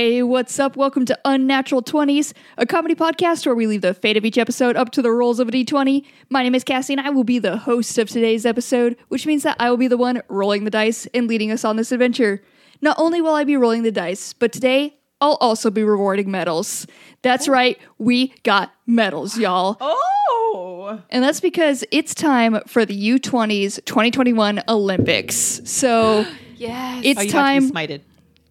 Hey, what's up? Welcome to Unnatural 20s, a comedy podcast where we leave the fate of each episode up to the rolls of a d20. My name is Cassie and I will be the host of today's episode, which means that I will be the one rolling the dice and leading us on this adventure. Not only will I be rolling the dice, but today I'll also be rewarding medals. That's right, we got medals, y'all. Oh, And that's because it's time for the U20s 2021 Olympics. So Yes. it's oh time.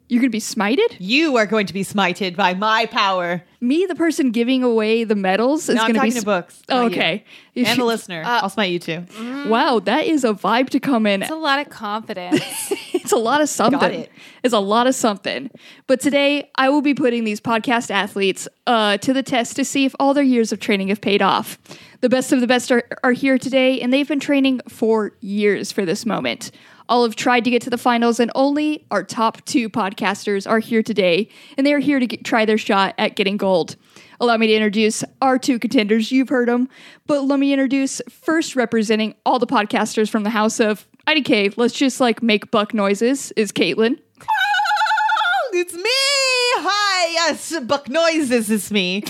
You're going to be smited? You are going to be smited by my power. Me, the person giving away the medals, is No, going to be. talking to books. Oh, not you. okay. And the listener. I'll smite you too. Wow, that is a vibe to come in. It's a lot of confidence. It's a lot of something. Got it. It's a lot of something. But today, I will be putting these podcast athletes uh, to the test to see if all their years of training have paid off. The best of the best are, are here today, and they've been training for years for this moment. All have tried to get to the finals, and only our top two podcasters are here today, and they are here to get, try their shot at getting gold. Allow me to introduce our two contenders. You've heard them, but let me introduce first representing all the podcasters from the house of IDK. Let's just like make buck noises. Is Caitlin? Oh, it's me. Hi, yes, Buck Noises is me.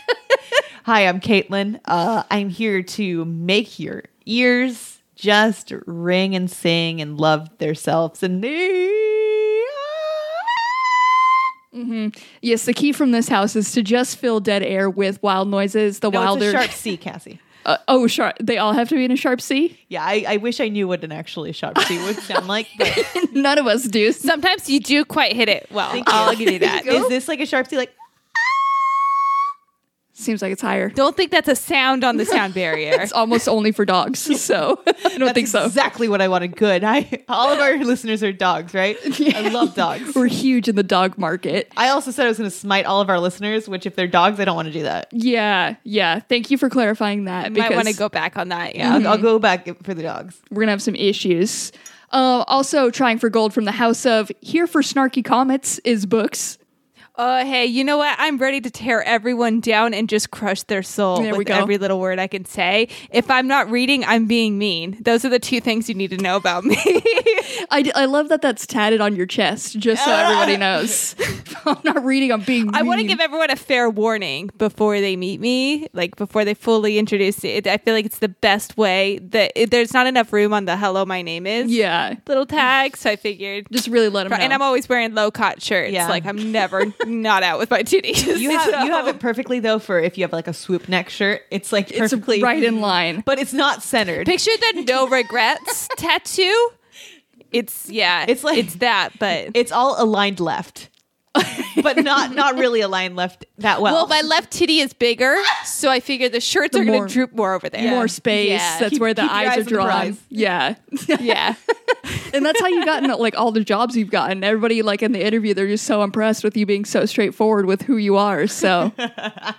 Hi, I'm Caitlin. Uh, I'm here to make your ears just ring and sing and love themselves and me. Mm-hmm. Yes, the key from this house is to just fill dead air with wild noises. The No, wilder, it's a sharp C, Cassie. Uh, oh, sharp. They all have to be in a sharp C. Yeah, I, I wish I knew what an actually sharp C would sound like. But None of us do. Sometimes you do quite hit it well. I'll give you that. is this like a sharp C? Like Seems like it's higher. Don't think that's a sound on the sound barrier. It's almost only for dogs, so I don't That's think so. Exactly what I wanted. Good. I all of our listeners are dogs, right? I love dogs. We're huge in the dog market. I also said I was going to smite all of our listeners, which if they're dogs, I don't want to do that. Yeah, yeah. Thank you for clarifying that. I Might want to go back on that. Yeah, Yeah. I'll, I'll go back for the dogs. we're gonna have some issues. Uh, also, trying for gold from the house of here for snarky comments is books. Oh, hey, you know what? I'm ready to tear everyone down and just crush their soul There we with go. every little word I can say. If I'm not reading, I'm being mean. Those are the two things you need to know about me. I, d- I love that that's tatted on your chest, just so everybody knows. I'm not reading. I'm being. I want to give everyone a fair warning before they meet me, like before they fully introduce it. I feel like it's the best way that it, there's not enough room on the "Hello, my name is" Yeah, little tag. So I figured, just really let them know. and I'm always wearing low cut shirts. Yeah. Like I'm never not out with my titties. You have So- you have it perfectly though for if you have like a swoop neck shirt. It's like it's perfectly right in line. but it's not centered. Picture the no regrets tattoo. It's yeah, It's like- it's that, but It's all aligned left, but not not really aligned left that well. well, my left titty is bigger, so I figure the shirts The are going to droop more over there. More space. Yeah. That's Keep- where the eyes eyes are on drawn. prize. Yeah, yeah. and that's how you gotten like all the jobs you've gotten. Everybody like in the interview, they're just so impressed with you being so straightforward with who you are. So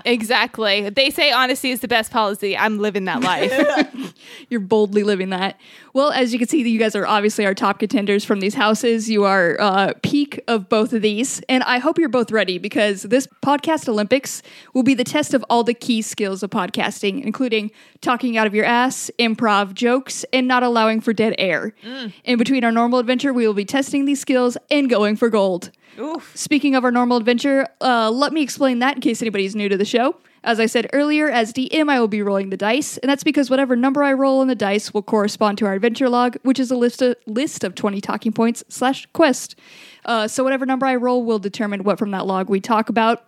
Exactly. They say honesty is the best policy. I'm living that life. you're boldly living that. Well, as you can see, you guys are obviously our top contenders from these houses. You are uh, peak of both of these, and I hope you're both ready because this podcast Olympics will be the test of all the key skills of podcasting, including talking out of your ass, improv jokes, and not allowing for dead air. In between our normal adventure, we will be testing these skills and going for gold. Oof. Speaking of our normal adventure, uh, let me explain that in case anybody's new to the show. As I said earlier, as DM, I will be rolling the dice, and that's because whatever number I roll on the dice will correspond to our adventure log, which is a list of, list of 20 talking points slash quest. Uh, so whatever number I roll will determine what from that log we talk about.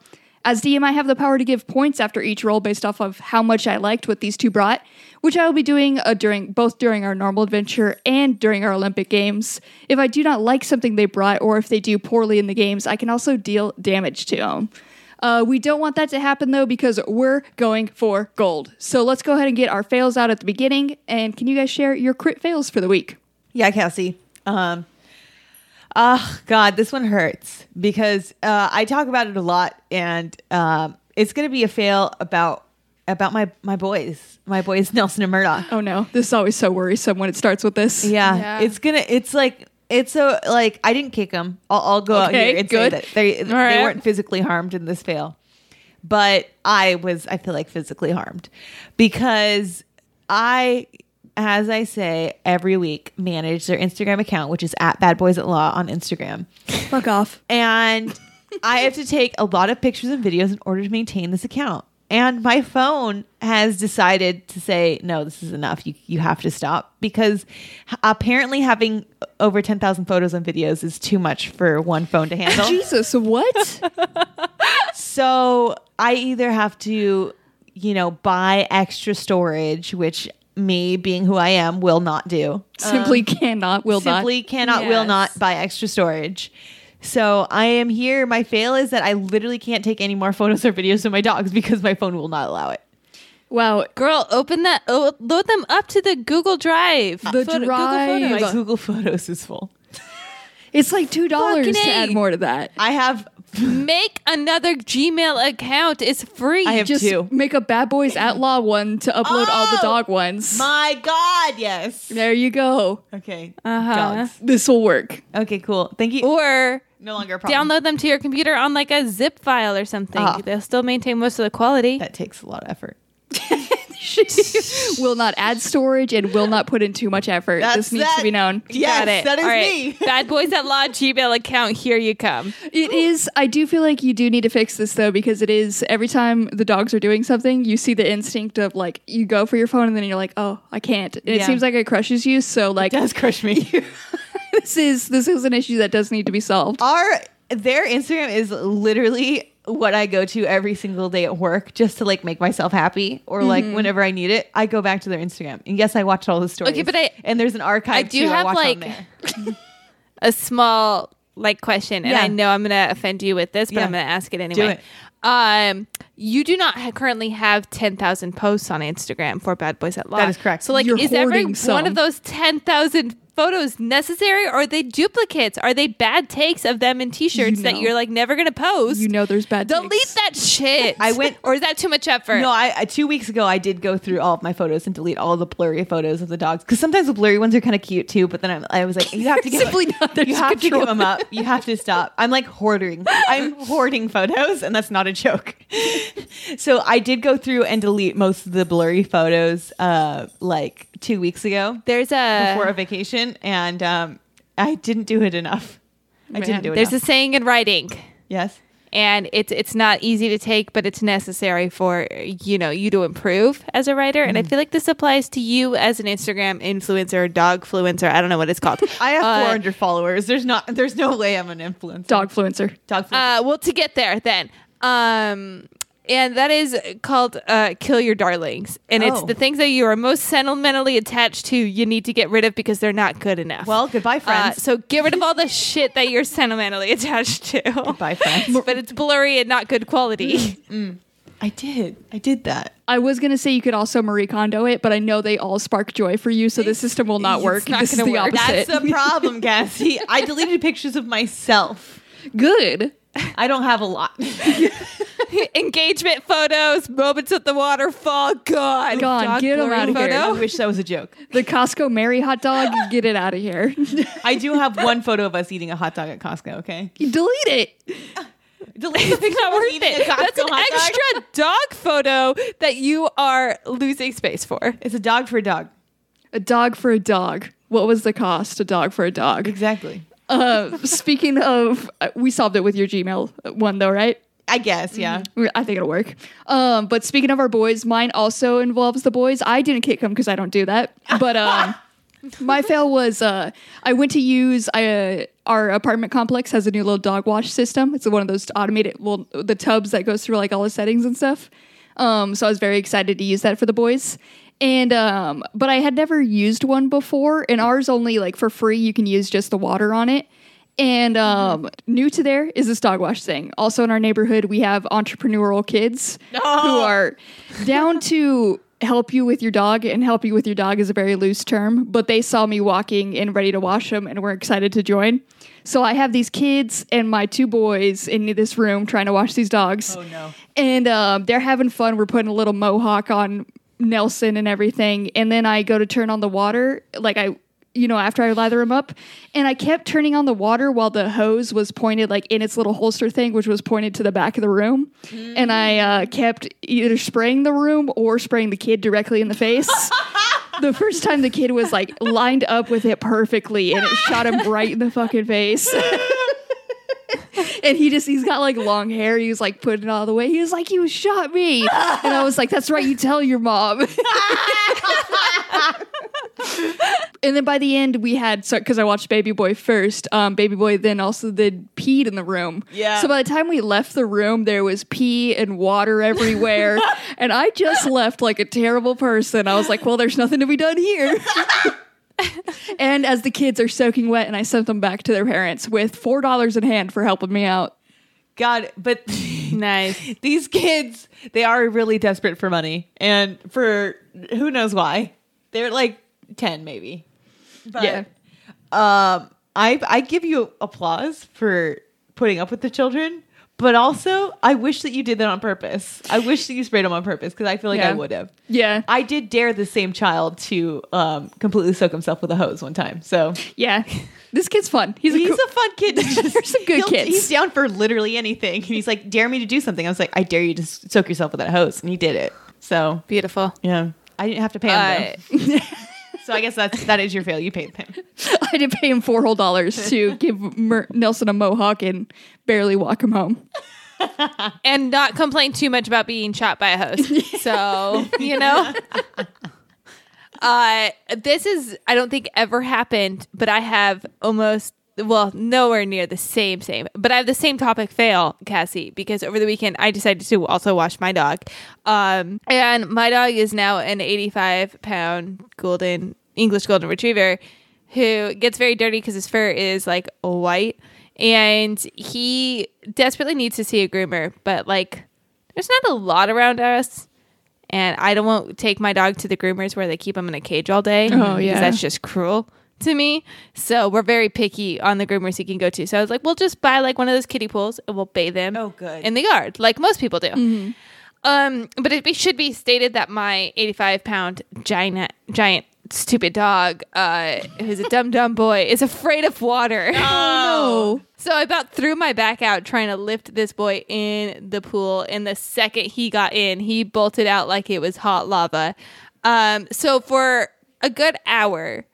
As DM, I have the power to give points after each roll based off of how much I liked what these two brought, which I will be doing uh, during both during our normal adventure and during our Olympic games. If I do not like something they brought, or if they do poorly in the games, I can also deal damage to them. Uh, we don't want that to happen though because we're going for gold. So let's go ahead and get our fails out at the beginning. And can you guys share your crit fails for the week? Yeah, Cassie. Um, oh God, this one hurts because uh, I talk about it a lot, and um, it's gonna be a fail about about my my boys, my boys Nelson and Murdoch. Oh no, this is always so worrisome when it starts with this. Yeah, Yeah. it's gonna. It's like it's so like I didn't kick them. I'll, I'll go out Okay, here and good. say that they they right. weren't physically harmed in this fail, but I was. I feel like physically harmed because I, as I say every week, manage their Instagram account, which is at Bad Boys at Law on Instagram, Fuck off. and I have to take a lot of pictures and videos in order to maintain this account. And my phone has decided to say, no, this is enough. You, you have to stop because apparently having over 10,000 photos and videos is too much for one phone to handle. Jesus, what? so I either have to, you know, buy extra storage, which me being who I am will not do. Simply cannot, will simply not. cannot will not buy extra storage. So I am here. My fail is that I literally can't take any more photos or videos of my dogs because my phone will not allow it. Wow. Girl, open that. Oh, load them up to the Google Drive. The Photo- Drive. Google My Photos. Google Photos is full. It's like $2 Fucking to add more to that. I have Make another Gmail account. It's free. I have Just two. make a Bad Boys at Law one to upload all the Oh! dog ones. My God, yes. there you go. Okay. Uh-huh. Dogs. This will work. Okay, cool. Thank you. or no longer a problem. download them to your computer on like a zip file or something. Ah. They'll still maintain most of the quality. That takes a lot of effort. will not add storage and will not put in too much effort. That's this needs that- to be known. Yes, Got it. that is All right. me. Bad Boys at Law Gmail account. Here you come. It is. I do feel like you do need to fix this though, because it is every time the dogs are doing something, you see the instinct of like you go for your phone and then you're like, oh, I can't. And it seems like it crushes you. So like does crush me. this is this is an issue that does need to be solved. Our their Instagram is literally what I go to every single day at work just to like make myself happy or like Mm-hmm. whenever I need it, I go back to their Instagram. And yes, I watch all the stories. Okay, but I- and there's an archive I do too. have, I watch like, a small like question, and Yeah. I know I'm gonna offend you with this, but Yeah. I'm gonna ask it anyway. it. Um, you do not ha- currently have ten thousand posts on Instagram for Bad Boys at Law. That is correct. So, like, You're is every hoarding one of those ten thousand photos necessary, or are they duplicates? Are they bad takes of them in T-shirts You that you're like never gonna post? You know there's bad Delete takes. that shit. I went- or is that too much effort? No, I, I two weeks ago I did go through all of my photos and delete all the blurry photos of the dogs because sometimes the blurry ones are kind of cute too. But then I, I was like, you have to give Simply not you have to give them up. You have to stop. I'm like hoarding. I'm hoarding photos, and that's not a joke. so I did go through and delete most of the blurry photos, uh, like two weeks ago there's a before a vacation, and um, I didn't do it enough. I didn't do it. there's a enough. saying in writing. yes. and it's it's not easy to take but it's necessary for you know you to improve as a writer Mm. and i feel like this applies to you as an instagram influencer dog fluencer i don't know what it's called I have Uh, 400 followers. There's not. There's no way I'm an influencer. Dog fluencer. Dog. uh well to get there then um and that is called uh, kill your darlings and it's Oh. the things that you are most sentimentally attached to you need to get rid of because they're not good enough well, goodbye, uh, friends. so get rid of all the shit that you're sentimentally attached to Goodbye, friends. but it's blurry and not good quality I did. I did that. I was gonna say you could also Marie Kondo it, but I know they all spark joy for you, so the system will not It's work. not this is gonna the work. opposite. That's the problem, Cassie. I deleted pictures of myself. Good. I don't have a lot. engagement photos, moments at the waterfall. God, God, Dog get 'em blurry outta here. I wish that was a joke. The Costco Mary hot dog, get it out of here. I do have one photo of us eating a hot dog at Costco. Okay, Delete it. delete the It's picture not of us worth eating a it. Costco That's an hot extra dog photo that you are losing space for. It's a dog for a dog. A dog for a dog. What was the cost? A dog for a dog. Exactly. Uh, speaking of, uh, we solved it with your Gmail one though, right? I guess. Yeah. I think it'll work. Um, but speaking of our boys, mine also involves the boys. I didn't kick them because I don't do that. But um, my fail was uh, I went to use uh, our apartment complex has a new little dog wash system. It's one of those automated, well, the tubs that goes through like all the settings and stuff. Um, so I was very excited to use that for the boys. And um, but I had never used one before, and ours only like for free. You can use just the water on it. And um, new to there is this dog wash thing. Also in our neighborhood, we have entrepreneurial kids who are down to help you with your dog, and help you with your dog is a very loose term. But they saw me walking and ready to wash them, and were excited to join. So I have these kids and my two boys in this room trying to wash these dogs. Oh no. And um, they're having fun. We're putting a little mohawk on Nelson and everything. And then I go to turn on the water, like I, you know, after I lather him up. And I kept turning on the water while the hose was pointed, like in its little holster thing, which was pointed to the back of the room. And I uh, kept either spraying the room or spraying the kid directly in the face. the first time the kid was like lined up with it perfectly and it shot him right in the fucking face. and he just he's got like long hair. He was like putting it all the way. He was like, "You shot me," and I was like, "That's right. You tell your mom." and then by the end, we had so because I watched Baby Boy first. Um, Baby Boy then also did peed in the room. Yeah. So by the time we left the room, there was pee and water everywhere, and I just left like a terrible person. I was like, "Well, there's nothing to be done here." and as the kids are soaking wet, and I sent them back to their parents with four dollars in hand for helping me out. God, but Nice. these kids, they are really desperate for money. And for who knows why. They're like 10 maybe. But Yeah. um I I give you applause for putting up with the children, but also I wish that you did that on purpose. I wish that you sprayed them on purpose because I feel like I would have. Yeah, I did dare the same child to um, completely soak himself with a hose one time. So yeah. This kid's fun. He's, he's a, cool- a fun kid. There's some good kids. He's down for literally anything. And he's like, dare me to do something. I was like, I dare you to soak yourself with that hose, and he did it. So Beautiful. yeah, I didn't have to pay him. Uh. So I guess that's that is your fail. You paid him. I did pay him four whole dollars to give Mer- Nelson a mohawk and barely walk him home. and not complain too much about being shot by a host. So, you know. Uh this is I don't think ever happened, but I have almost well, nowhere near the same same. But I have the same topic fail, Cassie, because over the weekend I decided to also wash my dog. Um and my dog is now an 85 pound golden English golden retriever who gets very dirty because his fur is like white and he desperately needs to see a groomer, but like there's not a lot around us. And I don't want to take my dog to the groomers where they keep him in a cage all day. Oh, yeah. That's just cruel to me. So we're very picky on the groomers he can go to. So I was like, we'll just buy like one of those kiddie pools and we'll bathe him Oh, good. in the yard, like most people do. Um, but it be, should be stated that my 85 pound giant, giant, stupid dog, uh, who's a dumb, dumb boy, is afraid of water. Oh, no! So I about threw my back out trying to lift this boy in the pool. And the second he got in, he bolted out like it was hot lava. Um, so for a good hour,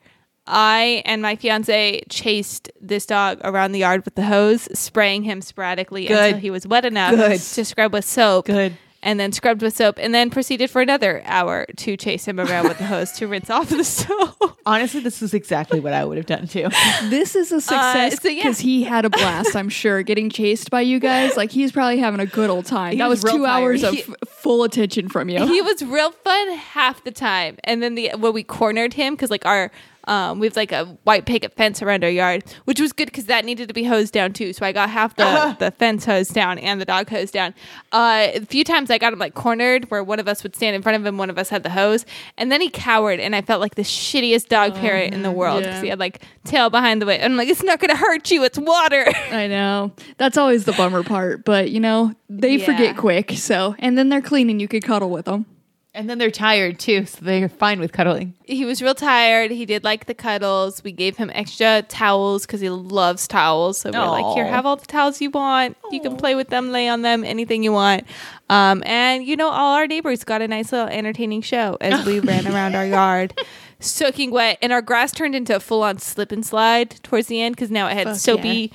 I and my fiance chased this dog around the yard with the hose, spraying him sporadically Good. until he was wet enough Good. to scrub with soap. Good. And then scrubbed with soap, and then proceeded for another hour to chase him around with the hose to rinse off the soap. Honestly, this is exactly what I would have done too. this is a success Uh, so, yeah. because he had a blast. I'm sure getting chased by you guys. Like he's probably having a good old time. He that was was, two hours tired. of f- full attention from you. he was real fun half the time and then the when we cornered him because like our um, we have like a white picket fence around our yard, which was good because that needed to be hosed down too. So I got half the, the fence hosed down and the dog hosed down. Uh, a few times I got him like cornered where one of us would stand in front of him, one of us had the hose, and then he cowered, and I felt like the shittiest dog parent in the world because yeah. he had like tail behind the way. I'm like, it's not gonna hurt you, it's water. I know. That's always the bummer part, but you know, they Yeah. forget quick. So, and then they're clean and you could cuddle with them. And then they're tired too, so they're fine with cuddling. he was real tired. He did like the cuddles. We gave him extra towels because he loves towels. So we're like, here, have all the towels you want. You can play with them, lay on them, anything you want. Um, and you know, all our neighbors got a nice little entertaining show as we ran around our yard, soaking wet, and our grass turned into a full on slip and slide towards the end because now it had Fuck soapy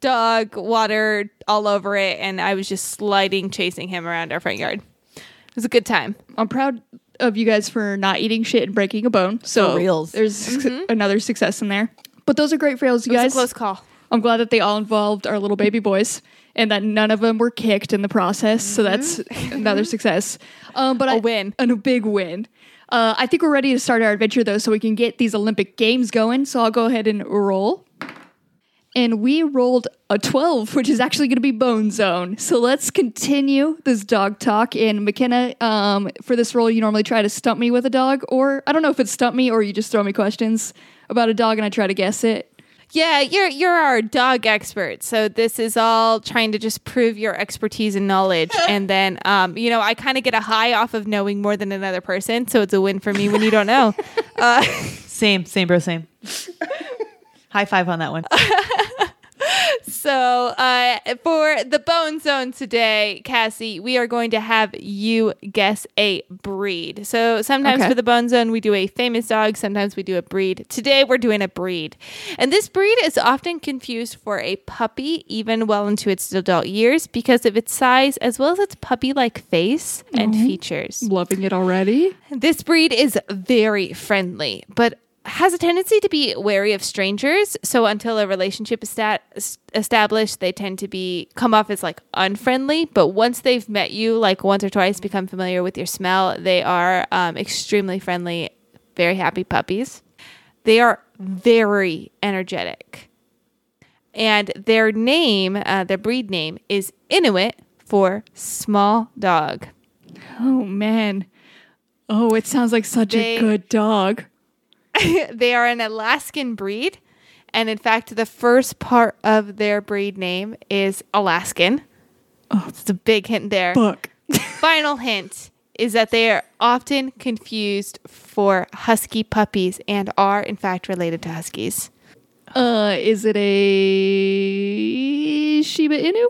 dog water all over it, and I was just sliding, chasing him around our front yard. It was a good time. I'm proud of you guys for not eating shit and breaking a bone. So For reals. there's suc- another success in there. But those are great fails, you Mm-hmm. It was guys. a close call. I'm glad that they all involved our little baby boys and that none of them were kicked in the process. So that's another success. Um, but Mm-hmm. A I- win. And a big win. Uh, I think we're ready to start our adventure though, so we can get these Olympic Games going. So I'll go ahead and roll. And we rolled a 12, which is actually going to be Bone Zone. So let's continue this dog talk. And McKenna, um, for this role, you normally try to stump me with a dog, or I don't know if it's stump me or you just throw me questions about a dog and I try to guess it. Yeah, you're you're our dog expert. So this is all trying to just prove your expertise and knowledge. and then um, you know, I kind of get a high off of knowing more than another person, so it's a win for me when you don't know. Uh, Same, same, bro, same. High five on that one. So, uh, for the Bone Zone today, Cassie, we are going to have you guess a breed. So, sometimes Okay. for the Bone Zone, we do a famous dog, sometimes we do a breed. Today, we're doing a breed. And this breed is often confused for a puppy, even well into its adult years, because of its size as well as its puppy like face and features. Loving it already. This breed is very friendly, but has a tendency to be wary of strangers. So until a relationship is stat- established, they tend to be come off as like unfriendly. But once they've met you, like once or twice, become familiar with your smell, they are um, extremely friendly, very happy puppies. They are very energetic, and their name, uh, their breed name, is Inuit for small dog. Oh man. Oh, it sounds like such They- a good dog. they are an Alaskan breed. And in fact, the first part of their breed name is Alaskan. Oh, it's a big hint there. Fuck. Final hint is that they are often confused for husky puppies and are, in fact, related to huskies. Uh, is it a Shiba Inu?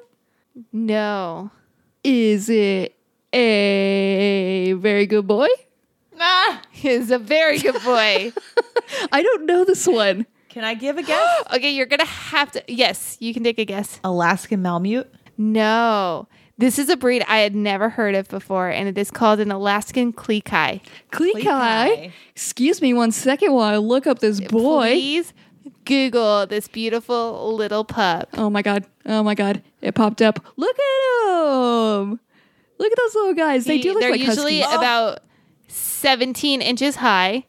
No. Is it a very good boy? Ah, He's a very good boy. I don't know this one. can I give a guess? okay, you're going to have to. Yes, you can take a guess. Alaskan Malamute. No. This is a breed I had never heard of before, and it is called an Alaskan Klee Kai. Klekai. Klee Kai. Excuse me one second while I look up this boy. Please Google this beautiful little pup. Oh my god. Oh my god. It popped up. Look at him. Look at those little guys. They do look like husky. They're like usually huskies. about 17 inches high.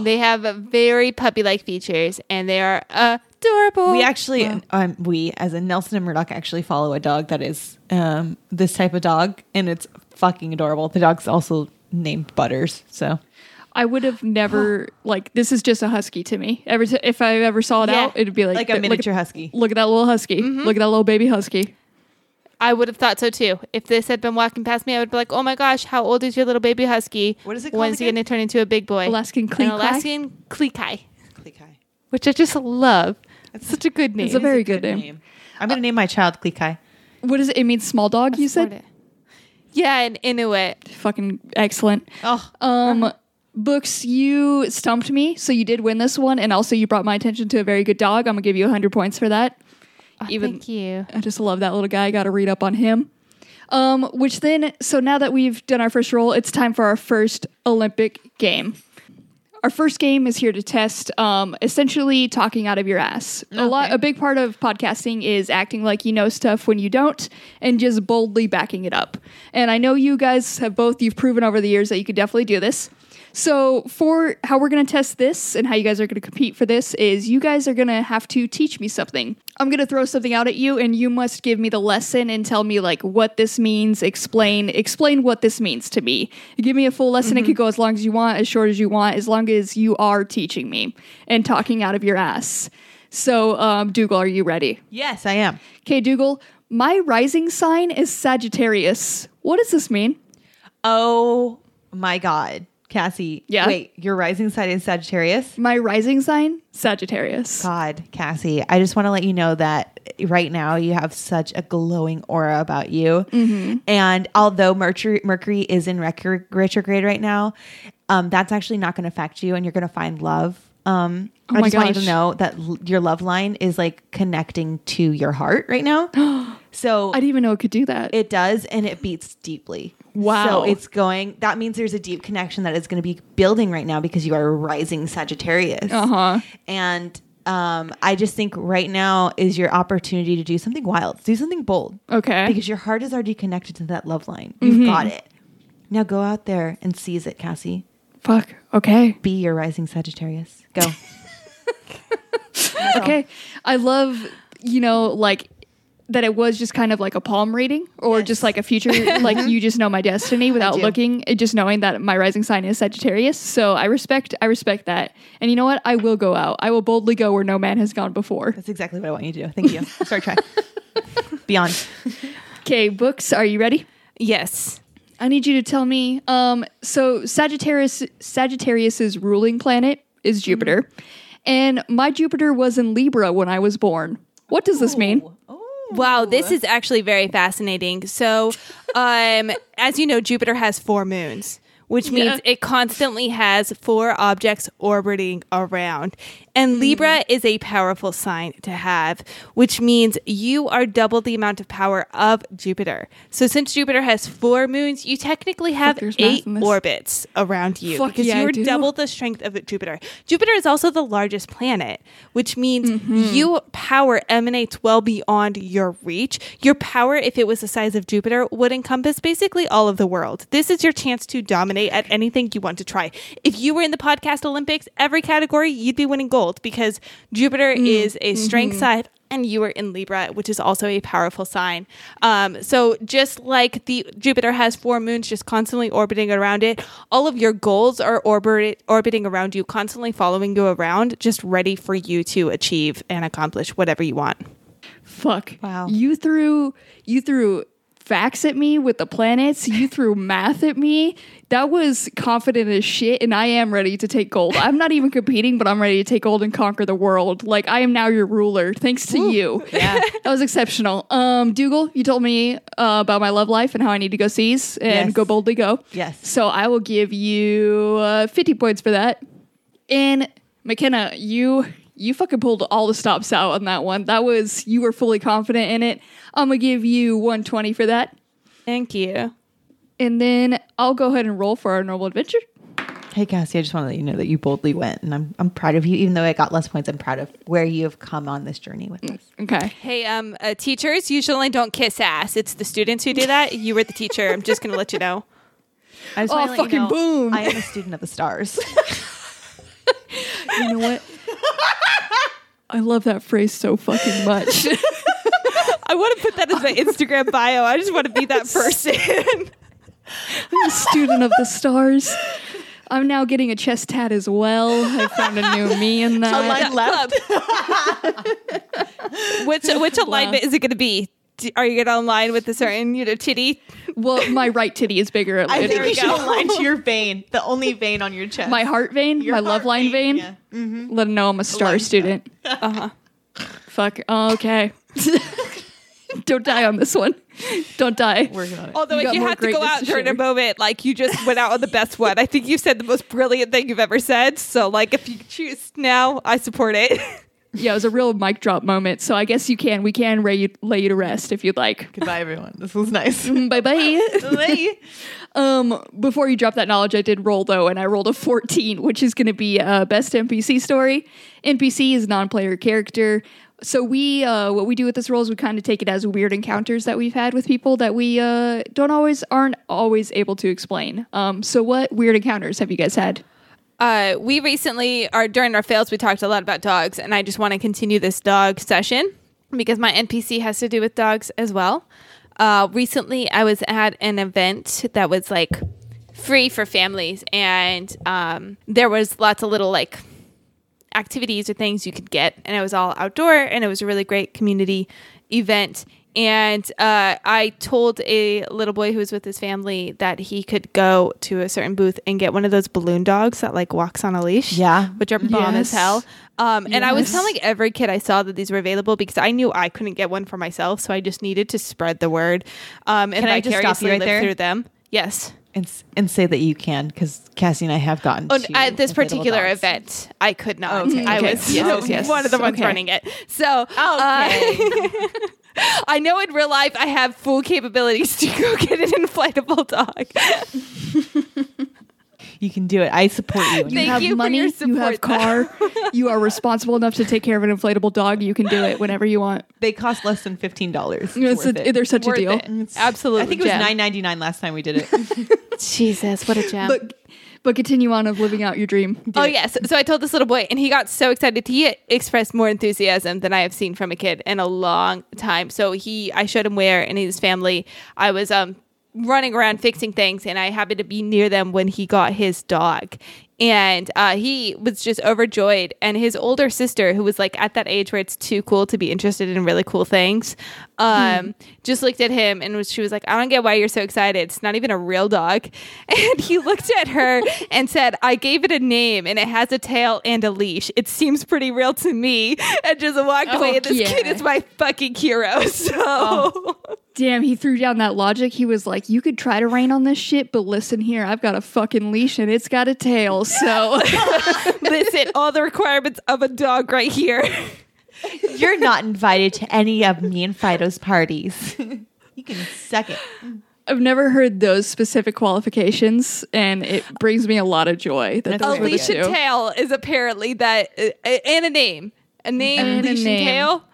They have very puppy-like features, and they are adorable. We actually, um, we as in Nelson and Murdoch actually follow a dog that is um, this type of dog, and it's fucking adorable. The dog's also named Butters. So I would have never like this is just a husky to me. Every t- if I ever saw it Yeah. out, it'd be like like a look at- miniature husky. Look at that little husky. Mm-hmm. Look at that little baby husky. I would have thought so too. If this had been walking past me, I would be like, "Oh my gosh, how old is your little baby husky? What is it called When's he again? going to turn into a big boy?" Alaskan An Klee Kai? Alaskan Klee Kai, which I just love. It's such a good name. It's a very good, name. I'm gonna name my child Klikai. What is it? It means small dog. You said it. Yeah, an Inuit. fucking excellent. Oh, Um, books. You stumped me, so you did win this one, and also you brought my attention to a very good dog. I'm gonna give you 100 points for that. Oh, Even- thank you. I just love that little guy. Got to read up on him. Um, which then, so now that we've done our first roll, it's time for our first Olympic game. Our first game is here to test, um, essentially talking out of your ass. A lot, a big part of podcasting is acting like you know stuff when you don't, and just boldly backing it up. And I know you guys have both. You've proven over the years that you could definitely do this. So, for how we're going to test this and how you guys are going to compete for this is you guys are going to have to teach me something. I'm going to throw something out at you and you must give me the lesson and tell me like what this means, explain explain what this means to me. Give me a full lesson. It could go as long as you want, as short as you want, as long as you are teaching me and talking out of your ass. So, um, Dougal, are you ready? yes, I am. Okay, Dougal, my rising sign is Sagittarius. What does this mean? Oh my God, Cassie. Yeah? Wait, your rising sign is Sagittarius. My rising sign, Sagittarius. God, Cassie, I just want to let you know that right now you have such a glowing aura about you. Mm-hmm. And although Mercury, Mercury is in retro- retrograde right now, um, that's actually not going to affect you, and you're going to find love. Um, Oh I just want you to know that l- your love line is like connecting to your heart right now. so I didn't even know it could do that. it does, and it beats deeply. Wow. So it's going, that means there's a deep connection that is going to be building right now because you are a rising Sagittarius. Uh huh. And um, I just think right now is your opportunity to do something wild, do something bold, Okay. because your heart is already connected to that love line. You've Mm-hmm. got it. Now go out there and seize it, Cassie. Fuck. Okay. Be your rising Sagittarius. Go. Okay. I love, you know, like that it was just kind of like a palm reading or Yes. just like a future, like you just know my destiny without looking, it just knowing that my rising sign is Sagittarius. So I respect, I respect that. And you know what? I will go out. I will boldly go where no man has gone before. That's exactly what I want you to do. Thank you. Start try. Beyond. Okay, books. Are you ready? Yes. I need you to tell me. Um, so Sagittarius, Sagittarius's ruling planet is Jupiter, and my Jupiter was in Libra when I was born. What does this mean? Wow, this is actually very fascinating. So, um, as you know, Jupiter has four moons, which means Yeah. it constantly has four objects orbiting around. And Libra is a powerful sign to have, which means you are double the amount of power of Jupiter. So, since Jupiter has four moons, you technically have eight orbits around you Fuck because yeah, you are double the strength of Jupiter. Jupiter is also the largest planet, which means Mm-hmm. you power emanates well beyond your reach. Your power, if it was the size of Jupiter, would encompass basically all of the world. This is your chance to dominate at anything you want to try. If you were in the podcast Olympics, every category, you'd be winning gold because Jupiter Mm, is a strength mm-hmm. side and you are in Libra, which is also a powerful sign. Um, so just like the Jupiter has four moons just constantly orbiting around it, all of your goals are orbit, orbiting around you, constantly following you around, just ready for you to achieve and accomplish whatever you want. Fuck. Wow. You threw you threw facts at me with the planets. You threw math at me. That was confident as shit, and I am ready to take gold. I'm not even competing, but I'm ready to take gold and conquer the world. Like I am now your ruler, thanks to you. Yeah. that was exceptional. Um, Dougal, you told me uh, about my love life and how I need to go seize and Yes. go boldly go. Yes. So I will give you uh, 50 points for that. And McKenna, you you fucking pulled all the stops out on that one. That was you were fully confident in it. I'm gonna give you 120 for that. Thank you. And then I'll go ahead and roll for our normal adventure. Hey Cassie, I just want to let you know that you boldly went, and I'm I'm proud of you. Even though I got less points, I'm proud of where you have come on this journey with us. Okay. Hey, um, uh, teachers usually don't kiss ass. It's the students who do that. You were the teacher. I'm just gonna let you know. I just Oh, wanna you fucking know, boom. I am a student of the stars. You know what? I love that phrase so fucking much. I want to put that as my Instagram bio. I just want to be that person. I'm a student of the stars. I'm now getting a chest tat as well. I found a new me in that. line left. which which alignment is it going to be? D- Are you going to align with a certain you know titty? Well, my right titty is bigger. At I later. think you should go. align to your vein, the only vein on your chest. my heart vein, Your my love line vein. yeah. Mhm. Let them know I'm a star line student. Uh huh. Fuck. Oh, okay. Don't die on this one. Don't die. Working on it. Although You if you had to go out to during a moment, like you just went out on the best one. I think you said the most brilliant thing you've ever said. So like if you choose now, I support it. Yeah, it was a real mic drop moment. So I guess you can. We can lay you, lay you to rest if you'd like. Goodbye, everyone. This was nice. bye bye. Bye. Um, before you drop that knowledge, I did roll though, and I rolled a 14, which is going to be uh, best NPC story. NPC is non-player character. So we, uh, what we do with this role is we kind of take it as weird encounters that we've had with people that we uh, don't always aren't always able to explain. Um, so what weird encounters have you guys had? Uh, we recently, or during our fails, we talked a lot about dogs, and I just want to continue this dog session because my NPC has to do with dogs as well. Uh, recently, I was at an event that was like free for families, and um, there was lots of little like activities or things you could get, and it was all outdoor, and it was a really great community event. And uh, I told a little boy who was with his family that he could go to a certain booth and get one of those balloon dogs that like walks on a leash. Yeah. which are bomb as hell. Um, and I was Yes. telling every kid I saw that these were available because I knew I couldn't get one for myself, so I just needed to spread the word. Um, and Can I just stop vicariously you right there? through them. Yes. And, and say that you can, because Cassie and I have gotten Oh, to at this particular dogs. event, I could not. Okay. I Okay. was Yes, yes, one of the ones okay. running it. So, uh, Okay. I know in real life I have full capabilities to go get an inflatable dog. You can do it. I support you. You Thank have you for money, your you have car, you are responsible enough to take care of an inflatable dog. You can do it whenever you want. they cost less than fifteen dollars. It's a- they're such a Worth deal. it. Absolutely. I think it was gem. nine ninety nine last time we did it. Jesus, what a gem. But but continue on of living out your dream. Oh yes. So I told this little boy, and he got so excited. He expressed more enthusiasm than I have seen from a kid in a long time. So he, I showed him where, and his family. I was um running around fixing things, and I happened to be near them when he got his dog. And uh, he was just overjoyed. And his older sister, who was like at that age where it's too cool to be interested in really cool things, um, just looked at him and was, she was like, I don't get why you're so excited. It's not even a real dog. And he looked at her and said, I gave it a name and it has a tail and a leash. It seems pretty real to me. And just walked away. And this yeah. kid is my fucking hero. So. Damn, he threw down that logic. He was like, "You could try to rain on this shit, but listen here, I've got a fucking leash and it's got a tail." So Listen, all the requirements of a dog right here. You're not invited to any of me and Fido's parties. you can suck it. I've never heard those specific qualifications, and it brings me a lot of joy that That's those a were the leash two. tail is apparently that, uh, and a name, a name, And a name. tail.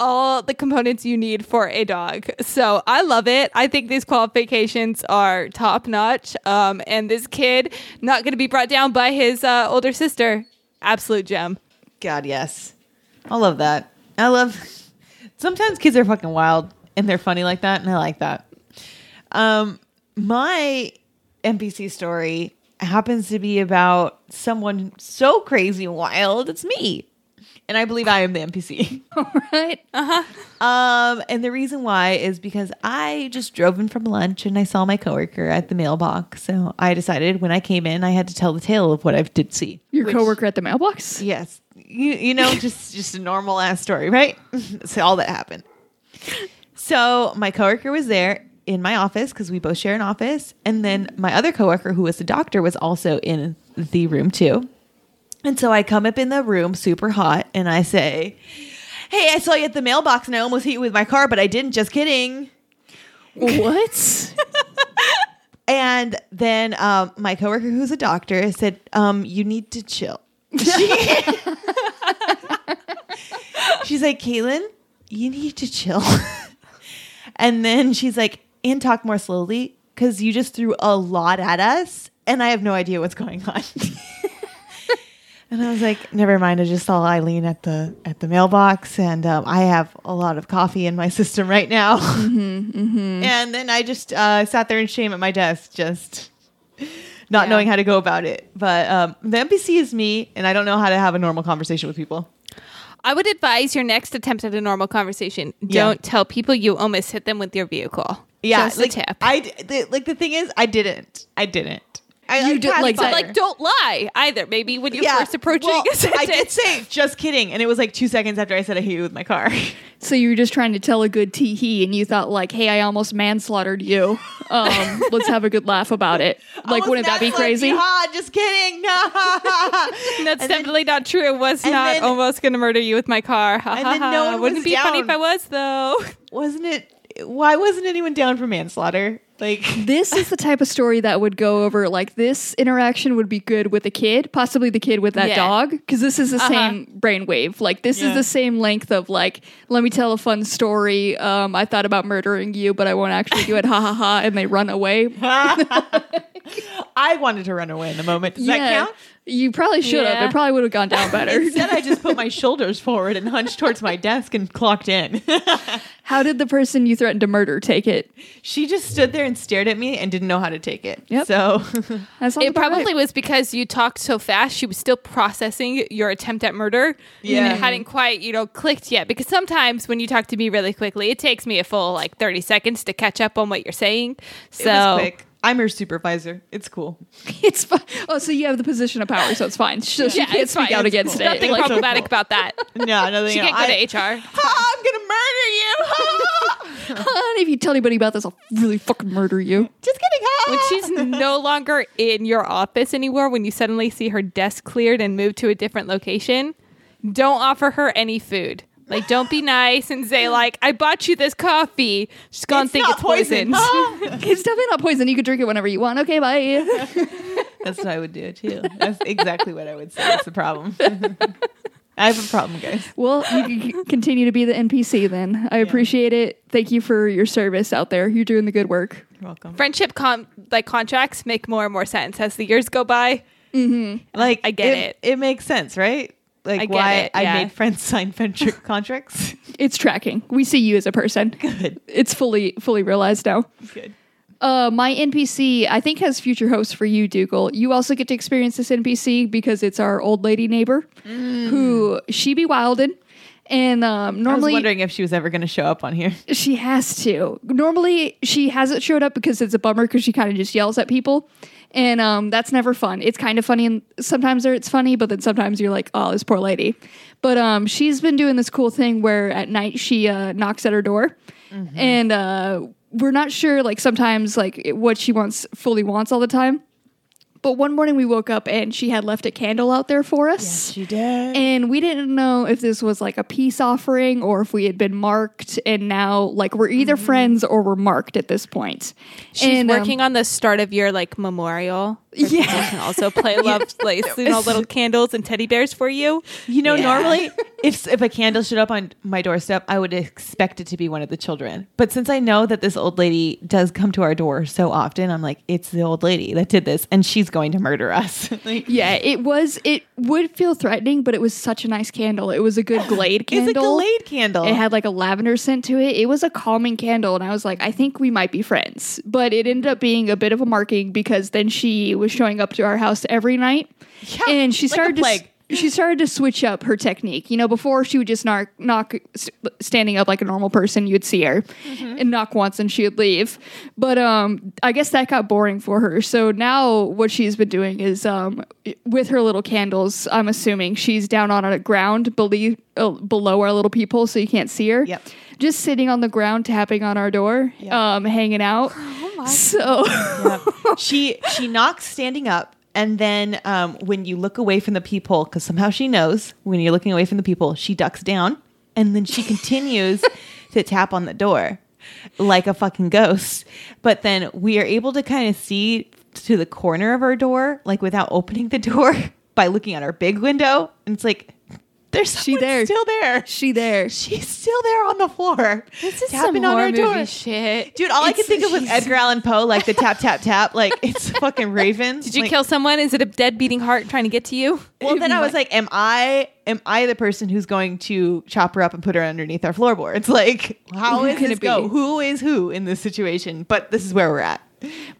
All the components you need for a dog. So I love it. I think these qualifications are top notch. Um, and this kid not going to be brought down by his uh, older sister. Absolute gem. God, yes. I love that. I love. Sometimes kids are fucking wild and they're funny like that, and I like that. Um, my NPC story happens to be about someone so crazy wild. It's me, and I believe I am the NPC. right? Um, and the reason why is because I just drove in from lunch and I saw my coworker at the mailbox. So I decided when I came in, I had to tell the tale of what I did see. Your Which- coworker at the mailbox. Yes. You you know, just just a normal ass story, right? so all that happened. So my coworker was there in my office because we both share an office, and then my other coworker, who was a doctor, was also in the room too. And so I come up in the room super hot, and I say, "Hey, I saw you at the mailbox, and I almost hit you with my car, but I didn't. Just kidding." What? And then um, my coworker, who's a doctor, said, um, "You need to chill." she's like, "Caitlin, you need to chill." and then she's like, "And talk more slowly, because you just threw a lot at us, and I have no idea what's going on." And I was like, "Never mind. I just saw Eileen at the at the mailbox, and um, I have a lot of coffee in my system right now." And then I just uh, sat there in shame at my desk, just not Yeah. knowing how to go about it. But um, the NPC is me, and I don't know how to have a normal conversation with people. I would advise your next attempt at a normal conversation. Yeah. Don't tell people you almost hit them with your vehicle. Yeah, Just like tip. I d- the, like the thing is, I didn't. I didn't. I, You I did- passed like But like, don't lie either. Maybe when you're first approaching well, a sentence. I did say just kidding, and it was like two seconds after I said I hit you with my car. so you were just trying to tell a good tee hee, and you thought like, "Hey, I almost manslaughtered you. Um, let's have a good laugh about it." Like, Almost wouldn't that be crazy? Ha, just kidding. No. That's And then- definitely not true. It was not then- almost going to murder you with my car. Ha, And ha, then ha. no one Wouldn't was it be funny if. I was though? Wasn't it? Why wasn't anyone down for manslaughter? Like This is the type of story that would go over like this interaction would be good with a kid, possibly the kid with that Yeah. dog, because this is the Uh-huh. same brainwave. Like this Yeah. is the same length of like, let me tell a fun story. Um, I thought about murdering you, but I won't actually do it. Ha ha ha! And they run away. I wanted to run away in the moment. Does that count? You probably should have. Yeah. It probably would have gone down better. Instead, I just put my shoulders forward and hunched towards my desk and clocked in. How did the person you threatened to murder take it? she just stood there and stared at me and didn't know how to take it. Yep. So That sounds It probably right. was because you talked so fast. She was still processing your attempt at murder. Yeah. And it hadn't quite, you know, clicked yet. Because sometimes when you talk to me really quickly, it takes me a full like 30 seconds to catch up on what you're saying. So it was quick. I'm her supervisor. It's cool. It's fine. Oh, so you have the position of power, so it's fine. So she Yeah, can't it's speak fine. out It's against cool. it. nothing Like, so problematic cool. about that. No, nothing. She can't I, go to HR. "Ah, I'm gonna murder you. And if you tell anybody about this, I'll really fucking murder you. just kidding. Ah. when she's no longer in your office anymore, when you suddenly see her desk cleared and moved to a different location, don't offer her any food. Like, don't be nice and say like, "I bought you this coffee." She's gonna It's think not it's poison. Ah. It's definitely not poison. You can drink it whenever you want. Okay, bye. That's what I would do too. That's exactly what I would say. That's the problem. I have a problem, guys. well, you can c- continue to be the NPC then. I appreciate it. Thank you for your service out there. You're doing the good work. You're welcome. Friendship con- like contracts make more and more sense as the years go by. Like I get it. It makes sense, right? Like I why it, I made friends sign venture contracts. It's tracking. We see you as a person. Good. It's fully fully realized now. Good. Uh, my NPC, I think, has future hopes for you, Dougal. You also get to experience this NPC because it's our old lady neighbor, who she be wildin'. And um, I was normally wondering if she was ever going to show up on here. she has to. Normally she hasn't showed up because it's a bummer because she kind of just yells at people. And um, that's never fun. It's kind of funny, and sometimes it's funny, but then sometimes you're like, "Oh, this poor lady." But um, she's been doing this cool thing where at night she uh, knocks at her door, and uh, we're not sure like sometimes like what she wants fully wants all the time. But one morning we woke up and she had left a candle out there for us. Yes, She did. And we didn't know if this was like a peace offering or if we had been marked. And now, like, we're either friends or we're marked at this point. She's and, um, working on the start of your like memorial. Yeah. people can also play love, like you know, little candles and teddy bears for you. You know, normally if if a candle showed up on my doorstep, I would expect it to be one of the children. But since I know that this old lady does come to our door so often, I'm like, it's the old lady that did this, and she's going to murder us. like, Yeah, it was, it would feel threatening, but it was such a nice candle. It was a good Glade candle. it's a. Glade candle. It had like a lavender scent to it. It was a calming candle, and I was like, I think we might be friends. But it ended up being a bit of a marking because then she was showing up to our house every night, Yeah, and she like started to. She started to switch up her technique. You know, before she would just knock knock standing up like a normal person, you'd see her Mm-hmm. and knock once, and she would leave. But um, I guess that got boring for her. So now what she's been doing is um, with her little candles. I'm assuming she's down on the ground below uh, below our little people, so you can't see her. Yep. Just sitting on the ground, tapping on our door, Yep. um, hanging out. So Yep. she she knocks standing up and then um, when you look away from the peephole because somehow she knows when you're looking away from the peephole she ducks down and then she continues to tap on the door like a fucking ghost. But then we are able to kind of see to the corner of our door like without opening the door by looking at our big window. And it's like there's She there. still there she there. she's still there on the floor This is tapping some on horror movie shit. Dude, all I could think of was she's- Edgar Allan Poe, like the tap, tap, tap. Like it's fucking Raven. Did you Like, kill someone? Is it a dead beating heart trying to get to you? Well, then I was like, am I am I the person who's going to chop her up and put her underneath our floorboards? Like, how Who is can this it be? go? Who is who in this situation? But this is where we're at.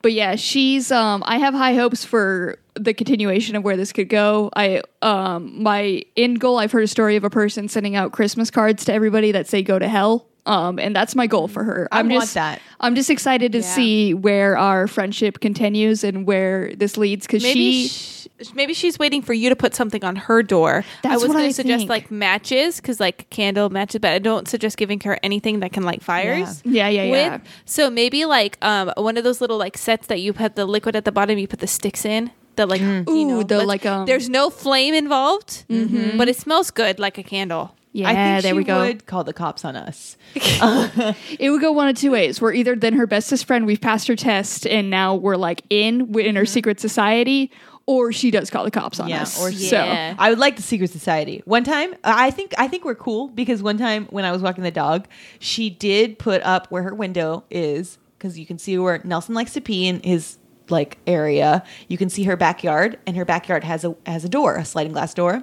But yeah, she's um I have high hopes for the continuation of where this could go. I um my end goal I've heard a story of a person sending out Christmas cards to everybody that say go to hell. Um and that's my goal for her. I I'm want just that. I'm just excited to Yeah. see where our friendship continues and where this leads cuz she sh- maybe she's waiting for you to put something on her door. I That's was what going I to suggest think. like matches because like candle matches, but I don't suggest giving her anything that can light fires. Yeah, yeah, yeah. With, so maybe like um one of those little like sets that you put the liquid at the bottom, you put the sticks in. The like you Ooh, know, the, like, um- there's no flame involved, but it smells good like a candle. yeah, I think there we go. would call the cops on us. It would go one of two ways. We're either then her bestest friend, we've passed her test, and now we're like in in Mm-hmm. her secret society, or she does call the cops on Yeah, us. or- so Yeah. I would like the secret society. One time, I think I think we're cool because one time when I was walking the dog, she did put up where her window is because you can see where Nelson likes to pee in his like area. You can see her backyard, and her backyard has a has a door, a sliding glass door.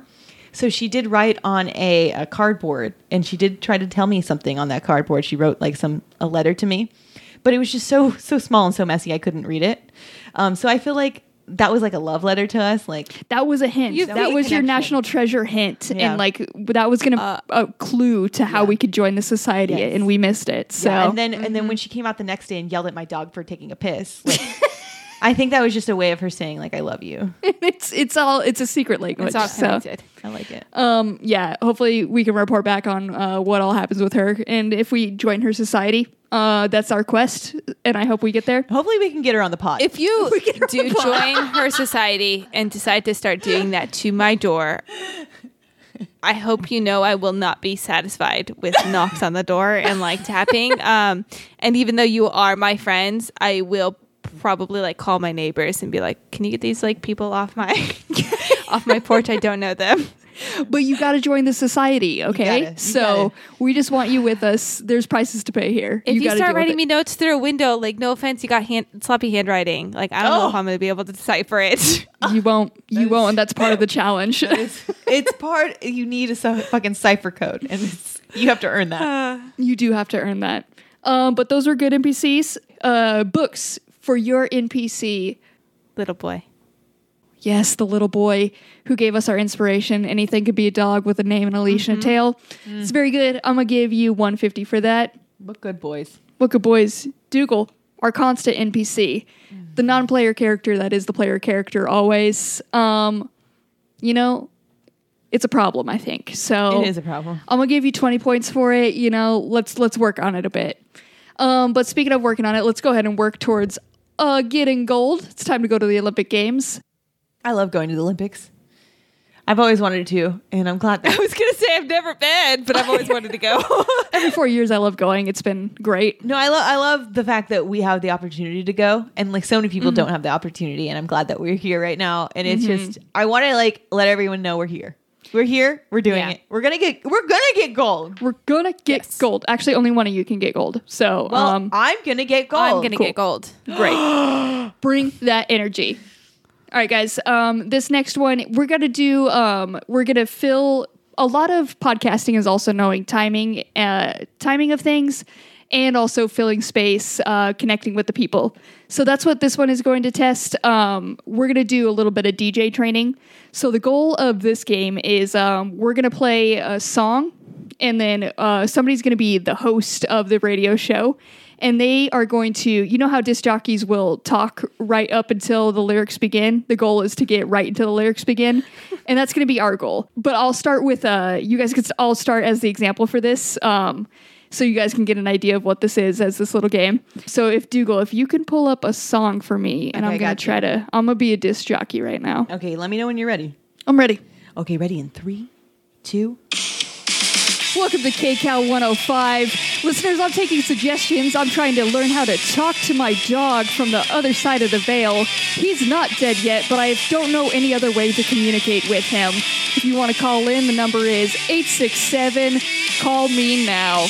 So she did write on a, a cardboard, and she did try to tell me something on that cardboard. She wrote like some a letter to me, but it was just so so small and so messy I couldn't read it. Um, so I feel like that was like a love letter to us. Like that was a hint. You that was your national treasure hint, Yeah. and like that was gonna Uh, a clue to how yeah. we could join the society, Yes. and we missed it. So Yeah, and then and then when she came out the next day and yelled at my dog for taking a piss, like, I think that was just a way of her saying like I love you. it's it's all it's a secret language. It's all so. I like it. um yeah, hopefully we can report back on uh, what all happens with her, and if we join her society, uh, that's our quest, and I hope we get there. Hopefully we can get her on the pod. If you get her do on join her society and decide to start doing that to my door, I hope you know I will not be satisfied with knocks on the door and like tapping. Um, and even though you are my friends, I will probably like call my neighbors and be like, "Can you get these like people off my off my porch? I don't know them." But you got to join the society, okay? gotta, you so we just want you with us. There's prices to pay here. If you, gotta start writing me notes through a window, like no offense, you got hand, sloppy handwriting. Like I don't know Oh. if I'm going to be able to decipher it. you won't. You won't, and that's part of the challenge. it's part you need a fucking cipher code, and it's, you have to earn that. you do have to earn that. Um, but those were good NPCs. Uh, books, for your NPC. Little boy. Yes, the little boy who gave us our inspiration. Anything could be a dog with a name and a leash and a tail. It's very good. I'm gonna give you 150 for that. But good boys. What good boys? Dougal, our constant NPC, the non-player character that is the player character always. Um, you know, it's a problem. I think so. It is a problem. I'm gonna give you 20 points for it. You know, let's let's work on it a bit. Um, but speaking of working on it, let's go ahead and work towards uh getting gold. It's time to go to the Olympic Games. I love going to the Olympics. I've always wanted to, and I'm glad That- I was gonna say I've never been, but I've always wanted to go. Every four years, I love going. It's been great. No, I love I love the fact that we have the opportunity to go, and like so many people don't have the opportunity, and I'm glad that we're here right now. And it's just I want to like let everyone know we're here. We're here. We're doing Yeah. it. We're gonna get. We're gonna get gold. We're gonna get Yes. gold. Actually, only one of you can get gold. So, Well, um, I'm gonna get gold. I'm gonna cool. get gold. great. Bring that energy. All right, guys. Um, this next one, we're gonna do. Um, we're gonna fill. A lot of podcasting is also knowing timing, uh, timing of things, and also filling space, uh, connecting with the people. So that's what this one is going to test. Um, we're gonna do a little bit of DJ training. So the goal of this game is um, we're gonna play a song and then uh, somebody's going to be the host of the radio show and they are going to you know how disc jockeys will talk right up until the lyrics begin the goal is to get right until the lyrics begin and that's going to be our goal but i'll start with uh, you guys can all start as the example for this um, so you guys can get an idea of what this is as this little game so if dougal if you can pull up a song for me and Okay, i'm going got to you. try to i'm going to be a disc jockey right now Okay, let me know when you're ready. i'm ready Okay, ready in three, two. Welcome to KCal 105. Listeners, I'm taking suggestions. I'm trying to learn how to talk to my dog from the other side of the veil. He's not dead yet, but I don't know any other way to communicate with him. If you want to call in, the number is 867 Call Me Now.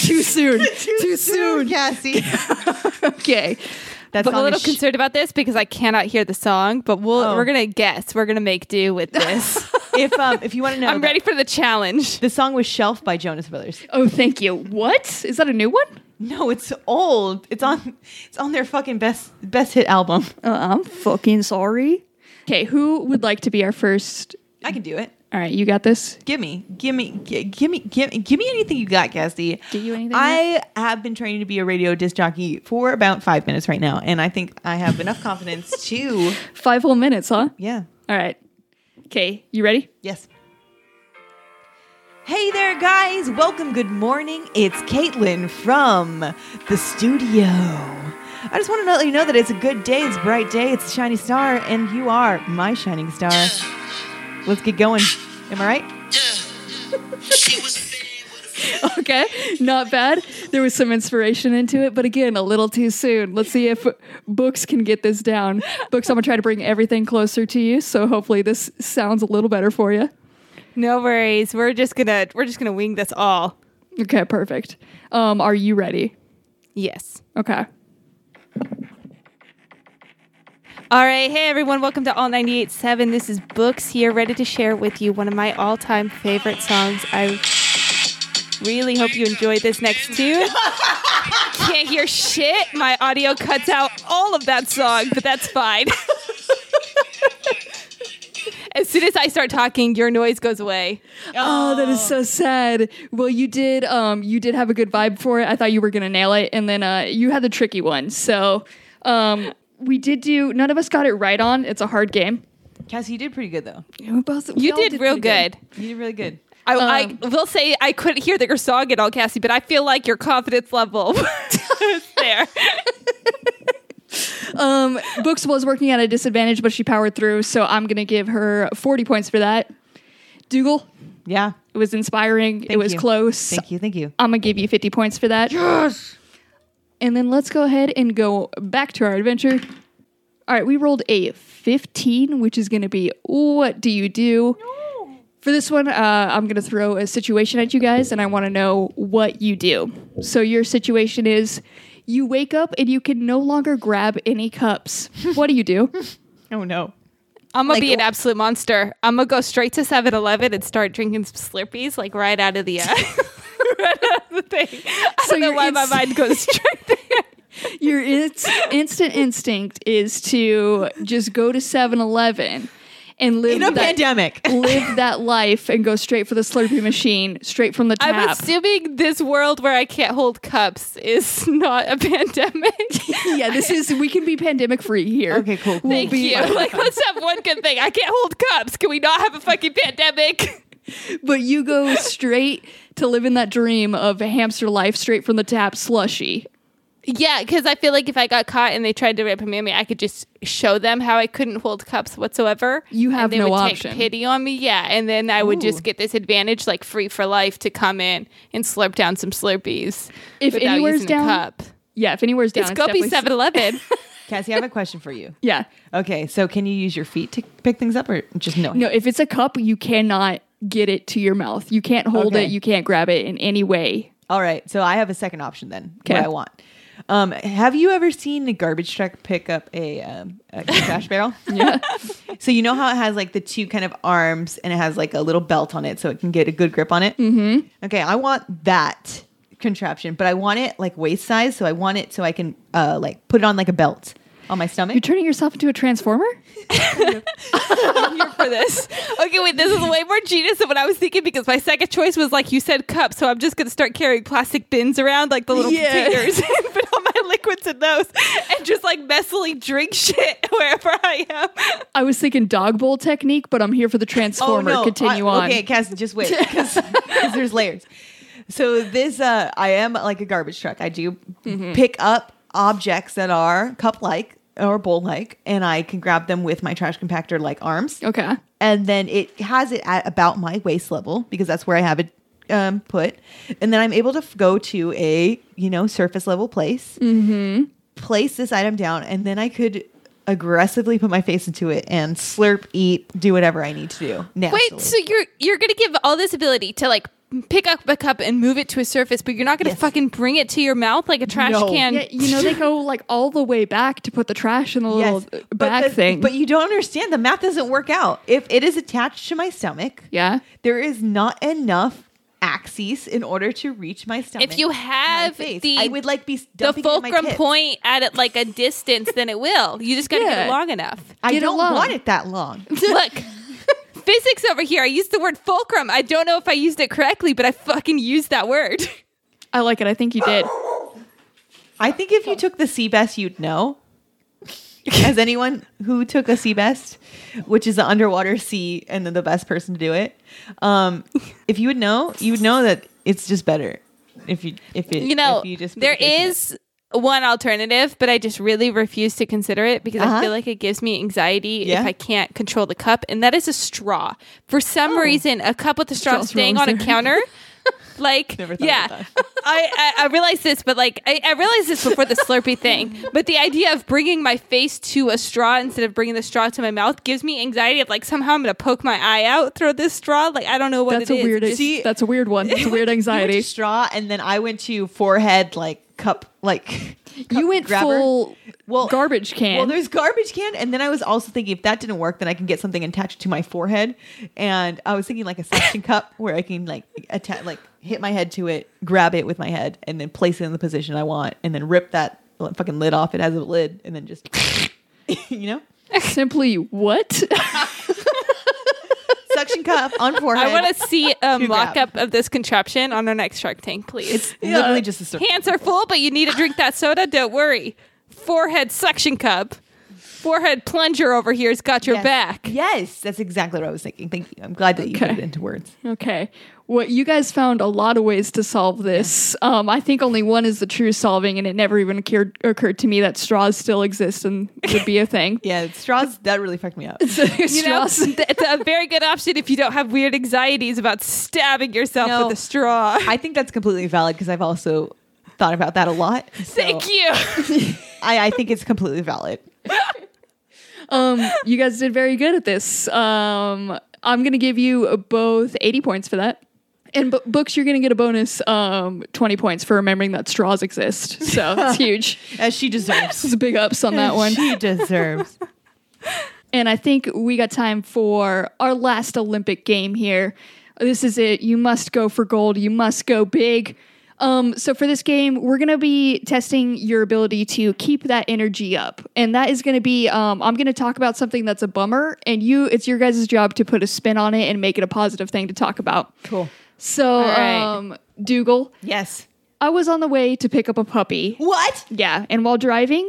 Too soon. Too soon. Cassie. Okay. That's I'm a little concerned about this because I cannot hear the song, but we'll Oh. we're gonna guess. We're gonna make do with this. if um if you want to know, I'm ready for the challenge. The song was "Shelf" by Jonas Brothers. Oh, thank you. What? Is that a new one? No, it's old. It's on. It's on their fucking best best hit album. Uh, I'm fucking sorry. Okay, who would like to be our first? I can do it. All right, you got this. Give me, give me, gi- give me, give, give me anything you got, Cassie. Give you anything I have been training to be a radio disc jockey for about five minutes right now, and I think I have enough confidence to. Five whole minutes, huh? Yeah. All right. Okay, you ready? Yes. Hey there, guys. Welcome. Good morning. It's Caitlin from the studio. I just want to let you know that it's a good day. It's a bright day. It's a shiny star, and you are my shining star. Let's get going. Am I right? Okay, not bad. There was some inspiration into it, but again, a little too soon. Let's see if Books can get this down. Books, I'm gonna try to bring everything closer to you, so hopefully this sounds a little better for you. No worries. We're just gonna we're just gonna wing this all. Okay, perfect. Um, are you ready? Yes. Okay. All right. Hey everyone, welcome to All 98.7. This is Books here, ready to share with you one of my all-time favorite songs. I really hope you enjoy this next tune. Can't hear shit. My audio cuts out all of that song, but that's fine. as soon as I start talking, your noise goes away. Oh, that is so sad. Well, you did. Um, you did have a good vibe for it. I thought you were gonna nail it, and then uh, you had the tricky one. So, um, we did do. None of us got it right on. It's a hard game. Cassie, you did pretty good though. We both. we You all did, real pretty good. You did really good. I, Um, I will say I couldn't hear that your song at all, Cassie, but I feel like your confidence level was there. Um, Books was working at a disadvantage, but she powered through. So I'm gonna give her 40 points for that. Dougal, Yeah. it was inspiring. it was you. close. Thank you. Thank you. I'm gonna give you 50 points for that. Yes. And then let's go ahead and go back to our adventure. All right, we rolled a 15, which is gonna be what do you do? For this one, uh, I'm gonna throw a situation at you guys, and I want to know what you do. So your situation is. You wake up and you can no longer grab any cups. What do you do? Oh no. I'm gonna be an absolute monster. I'm gonna go straight to 7-Eleven and start drinking some Slurpees, like right out of the uh, right out of the thing. I So don't know you're why my mind goes straight there. Your inst- instant instinct is to just go to 7-Eleven and live In a that, pandemic. live that life and go straight for the Slurpee machine, straight from the tap. I'm assuming this world where I can't hold cups is not a pandemic. yeah, this is we can be pandemic free here. Okay, cool. We'll Thank be- you. Like, let's have one good thing. I can't hold cups. Can we not have a fucking pandemic? But you go straight to live in that dream of a hamster life, straight from the tap, slushy. Yeah, because I feel like if I got caught and they tried to reprimand me, I could just show them how I couldn't hold cups whatsoever. You have and they no would option. Take pity on me, yeah, and then I would Ooh. just get this advantage, like free for life, to come in and slurp down some Slurpees If without anywhere's using down, a cup. yeah, if anywhere's down, It's it's, go be definitely- 7-Eleven. Cassie, I have a question for you. Yeah, Okay, so can you use your feet to pick things up or just no? no, if it's a cup, you cannot get it to your mouth. You can't hold Okay. it. You can't grab it in any way. All right, so I have a second option then. Okay. What I want. Um, have you ever seen the garbage truck pick up a, um, a trash barrel? Yeah, So you know how it has like the two kind of arms and it has like a little belt on it so it can get a good grip on it? Mm-hmm. Okay, I want that contraption, but I want it like waist size, so I want it so I can uh, like put it on like a belt on my stomach. you're turning yourself into a transformer. I'm here for this. Okay, wait, this is way more genius than what I was thinking because my second choice was like you said cups, so I'm just gonna start carrying plastic bins around like the little Yeah. containers and put all my liquids in those and just like messily drink shit wherever I am. I was thinking dog bowl technique, but I'm here for the transformer. Continue Oh, I- on. Okay, Cass, just wait because there's layers. So this, uh, I am like a garbage truck. I do Mm-hmm. pick up objects that are cup-like or bowl-like, and I can grab them with my trash compactor like arms. Okay. and then it has it at about my waist level because that's where I have it um, put, and then I'm able to f- go to a you know surface level place, mm-hmm. place this item down, and then I could aggressively put my face into it and slurp, eat, do whatever I need to do. Naturally. Wait, so you're you're gonna give all this ability to like pick up a cup and move it to a surface, but you're not gonna Yes. fucking bring it to your mouth like a trash No. can. Yeah, you know they go like all the way back to put the trash in the little Yes, back but the- thing. But you don't understand. The math doesn't work out. If it is attached to my stomach, yeah. there is not enough axes in order to reach my stomach. If you have face. the I would like be the dumping my fulcrum point at it like a distance, then it will. You just gotta get it long enough. I Get don't long. want it that long. Look, physics over here. I used the word fulcrum. I don't know if I used it correctly, but I fucking used that word. I like it. I think you did. I think if you took the sea bass, you'd know. As anyone who took a sea best, which is the underwater sea, and then the best person to do it, um, if you would know, you would know that it's just better if you if it You know, if you just there your face in it. is one alternative, but I just really refuse to consider it because I Uh-huh. feel like it gives me anxiety Yeah. if I can't control the cup, and that is a straw. For some Oh. reason, a cup with a straw Straw's staying on a counter. Like Never thought yeah, I, I I realized this, but like I, I realized this before the Slurpee thing. But the idea of bringing my face to a straw instead of bringing the straw to my mouth gives me anxiety of like somehow I'm gonna poke my eye out through this straw. Like I don't know what That's it a is. weird. Just- See- that's a weird one. That's a weird You went anxiety. to straw, and then I went to forehead like cup like. You went grabber. full Well, garbage can. Well, there's garbage can, and then I was also thinking if that didn't work, then I can get something attached to my forehead, and I was thinking like a suction cup where I can like attach, like hit my head to it, grab it with my head, and then place it in the position I want, and then rip that fucking lid off. It has a lid, and then just you know Simply what? Suction cup on forehead. I want to see a To mock-up of this contraption on our next Shark Tank, please. It's literally just a circle. Hands are full, but you need to drink that soda. Don't worry. Forehead suction cup. Forehead plunger over here's got your Yes. back. Yes, that's exactly what I was thinking. Thank you. I'm glad that you put it into words. okay. Well, you guys found a lot of ways to solve this. Um, I think only one is the true solving, and it never even occurred, occurred to me that straws still exist and would be a thing. Yeah, straws. That really fucked me up. You know, straws. it's a very good option if you don't have weird anxieties about stabbing yourself No. with a straw. I think that's completely valid because I've also thought about that a lot. So Thank you. I, I think it's completely valid. Um, you guys did very good at this. Um, I'm gonna give you both 80 points for that. And bu- books, you're gonna get a bonus um, 20 points for remembering that straws exist. So that's huge. As she deserves. It's big ups on that one. She deserves. And I think we got time for our last Olympic game here. This is it. You must go for gold. You must go big. Um, so for this game, we're gonna be testing your ability to keep that energy up, and that is gonna be. Um, I'm gonna talk about something that's a bummer, and you, it's your guys' job to put a spin on it and make it a positive thing to talk about. Cool. So, right. um, Dougal, Yes. I was on the way to pick up a puppy. What? Yeah, and while driving,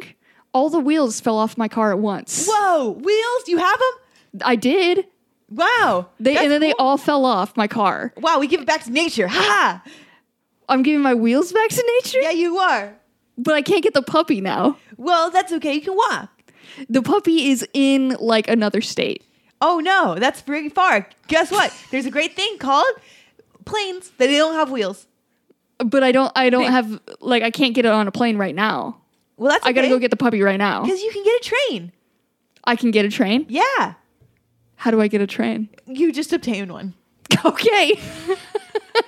all the wheels fell off my car at once. Whoa, wheels? You have them? I did. Wow. They and then they all fell off my car. Wow, we give it back to nature. Ha! I'm giving my wheels back to nature, Yeah, you are. but I can't get the puppy now. Well, that's okay. You can walk. The puppy is in like another state. Oh no, that's very far. Guess what? There's a great thing called planes that they don't have wheels. But I don't I don't have like I can't get it on a plane right now. Well, that's I gotta go get the puppy right now. because you can get a train. I can get a train. Yeah, How do I get a train? you just obtained one. Okay.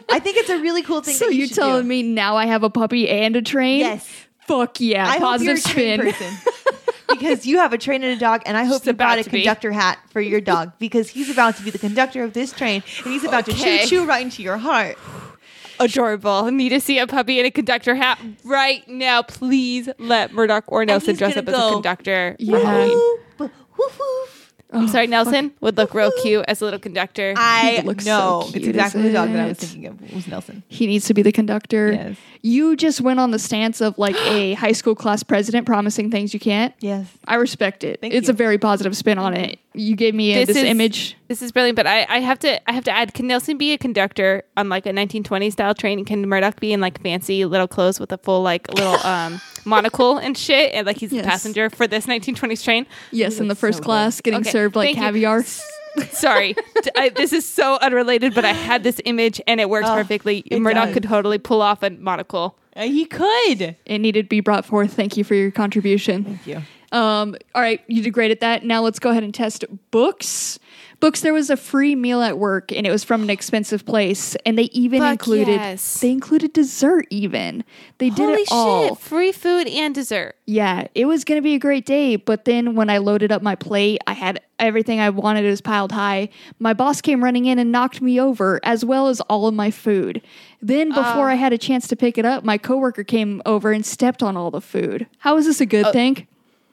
I think it's a really cool thing. so that you you're should telling do. me now I have a puppy and a train? Yes. Fuck yeah. I hope you're Positive a train spin. person because you have a train and a dog, and I hope She's you brought about a to be. conductor hat for your dog because he's about to be the conductor of this train, and he's about to Okay. choo choo right into your heart. Adorable. Need to see a puppy in a conductor hat right now. Please let Murdoch or Nelson dress up gonna as a conductor. Yeah. Woof, woof, woof. I'm sorry, Nelson would look real cute as a little conductor. I looks know so it's exactly the dog that I was thinking of. It was Nelson. He needs to be the conductor. Yes. You just went on the stance of like a high school class president promising things you can't. Yes. I respect it. Thank it's you. a very positive spin on it. You gave me uh, this, is, image. This is brilliant, but I, I have to I have to add. Can Nelson be a conductor on like a 1920s style train? And Can Murdoch be in like fancy little clothes with a full like little um monocle and shit, and like he's Yes. the passenger for this 1920s train? Yes, in the first so class, getting Okay, served like thank caviar. Sorry, D- I, this is so unrelated, but I had this image and it works Oh, perfectly. it Murdoch does. could totally pull off a monocle. Uh, he could. It needed to be brought forth. Thank you for your contribution. Thank you. Um, all right, you did great at that. Now let's go ahead and test books. Books. There was a free meal at work, and it was from an expensive place, and they even Fuck included yes. they included dessert. Even they did Holy it all. shit! Free food and dessert. Yeah, it was gonna be a great day, but then when I loaded up my plate, I had everything I wanted It was piled high. My boss came running in and knocked me over, as well as all of my food. Then, before I had a chance to pick it up, my coworker came over and stepped on all the food. How is this a good thing?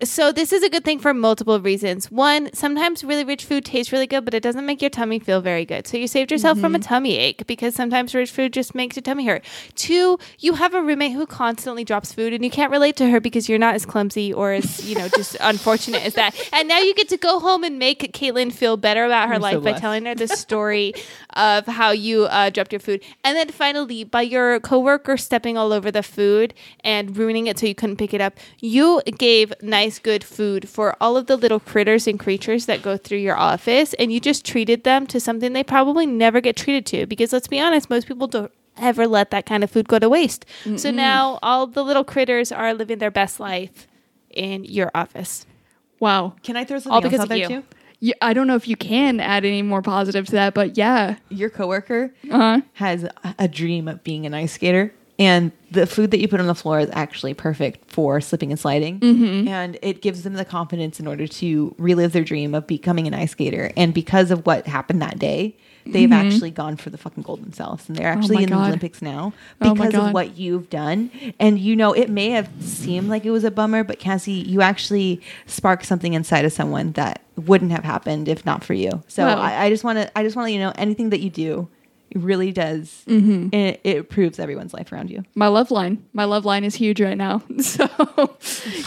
So this is a good thing for multiple reasons. One, sometimes really rich food tastes really good, but it doesn't make your tummy feel very good. So you saved yourself from a tummy ache because sometimes rich food just makes your tummy hurt. Two, you have a roommate who constantly drops food and you can't relate to her because you're not as clumsy or as, you know, just unfortunate as that. And now you get to go home and make Caitlin feel better about her I'm so life by blessed. telling her the story of how you uh, dropped your food. And then finally, by your coworker stepping all over the food and ruining it so you couldn't pick it up, you gave nice, good food for all of the little critters and creatures that go through your office. And you just treated them to something they probably never get treated to. Because let's be honest, most people don't ever let that kind of food go to waste. So now all the little critters are living their best life in your office. Wow. Can I throw All something because else out of there you. too? Yeah, I don't know if you can add any more positive to that, but yeah. Your coworker Uh-huh. has a- a dream of being an ice skater, and the food that you put on the floor is actually perfect for slipping and sliding, Mm-hmm. and it gives them the confidence in order to relive their dream of becoming an ice skater. And because of what happened that day, they've actually gone for the fucking gold themselves, and they're actually Mm-hmm. Oh in God. the Olympics now Oh because God. of what you've done. And you know, it may have seemed like it was a bummer, but Cassie, you actually sparked something inside of someone that wouldn't have happened if not for you. So Wow. I, I just want to, I just want to, let you know, anything that you do, it really does. Mm-hmm. It, it improves everyone's life around you. My love line. My love line is huge right now. So,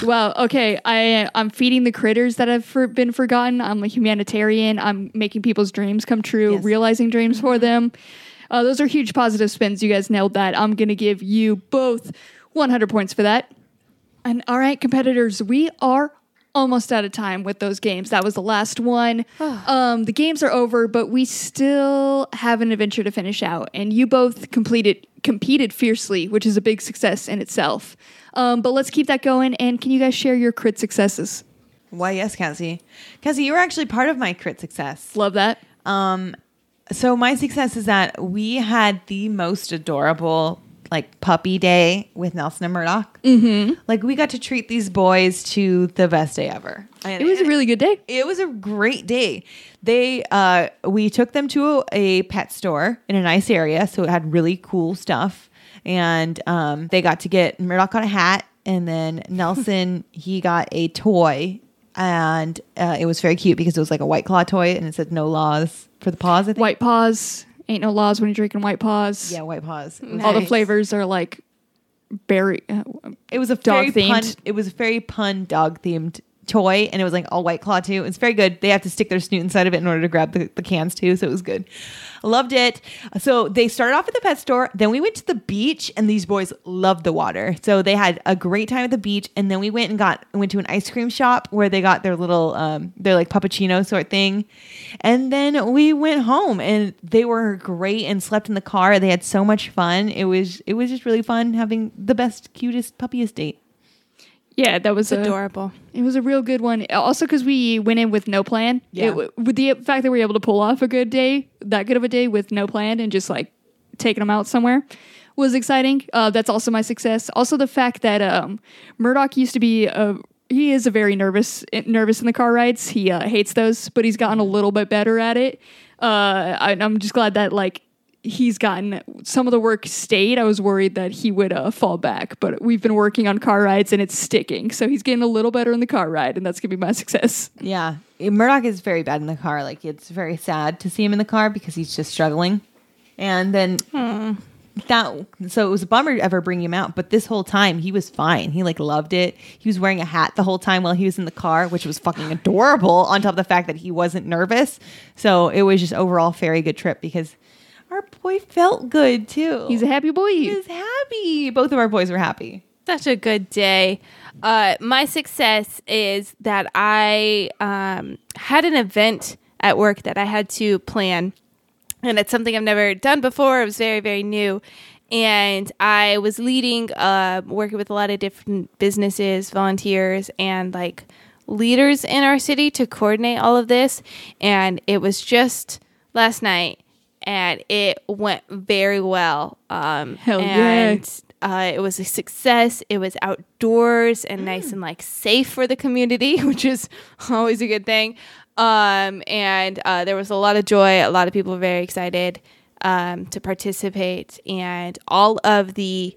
wow. Okay, I I'm feeding the critters that have for, been forgotten. I'm a humanitarian. I'm making people's dreams come true, Yes. realizing dreams for them. Uh, those are huge positive spins. You guys nailed that. I'm gonna give you both 100 points for that. And all right, competitors, we are almost out of time with those games. That was the last one. um, the games are over, but we still have an adventure to finish out. And you both completed competed fiercely, which is a big success in itself. Um, but let's keep that going. And can you guys share your crit successes? Why, yes, Cassie. Cassie, you were actually part of my crit success. Love that. Um, so my success is that we had the most adorable like puppy day with Nelson and Murdoch. Mm-hmm. Like we got to treat these boys to the best day ever. And It was a really good day. it was a great day. They uh we took them to a pet store in a nice area, so it had really cool stuff. and um, they got to get Murdoch got a hat, and then Nelson he got a toy, and uh, it was very cute because it was like a White Claw toy, and it said "No laws for the paws." I think. White paws. Ain't no laws when you're drinking white paws. Yeah, White paws. Was All the flavors are like berry. uh, It was a Dog very pun, themed. It was a very pun dog themed toy, and it was like all white claw too. It's very good. They have to stick their snoot inside of it in order to grab the, the cans too, so it was good. Loved it. So they started off at the pet store. Then we went to the beach, and these boys loved the water. So they had a great time at the beach. And then we went and got went to an ice cream shop where they got their little um their like puppuccino sort thing. And then we went home, and they were great and slept in the car. They had so much fun. It was it was just really fun having the best, cutest, puppiest date. Yeah, that was a, adorable. It was a real good one. Also, because we went in with no plan. Yeah. It with the fact that we were able to pull off a good day, that good of a day with no plan and just like taking them out somewhere was exciting. Uh, that's also my success. Also, the fact that um, Murdoch used to be a he is a very nervous nervous in the car rides. He uh, hates those, but he's gotten a little bit better at it. Uh, I, I'm just glad that like he's gotten some of the work stayed. I was worried that he would uh, fall back, but we've been working on car rides and it's sticking. So he's getting a little better in the car ride, and that's gonna be my success. Yeah, Murdoch is very bad in the car. Like it's very sad to see him in the car because he's just struggling. And then that, so it was a bummer to ever bring him out. But this whole time he was fine. He like loved it. He was wearing a hat the whole time while he was in the car, which was fucking adorable. On top of the fact that he wasn't nervous, so it was just overall very good trip because our boy felt good too. He's a happy boy. He's happy. Both of our boys were happy. Such a good day. Uh, my success is that I um, had an event at work that I had to plan, and it's something I've never done before. It was very, very new. And I was leading, uh, working with a lot of different businesses, volunteers, and like leaders in our city to coordinate all of this. And it was just last night, and it went very well. Um, Hell yeah. uh, it was a success. It was outdoors and nice and like safe for the community, which is always a good thing. Um, and uh, there was a lot of joy. A lot of people were very excited um, to participate, and all of the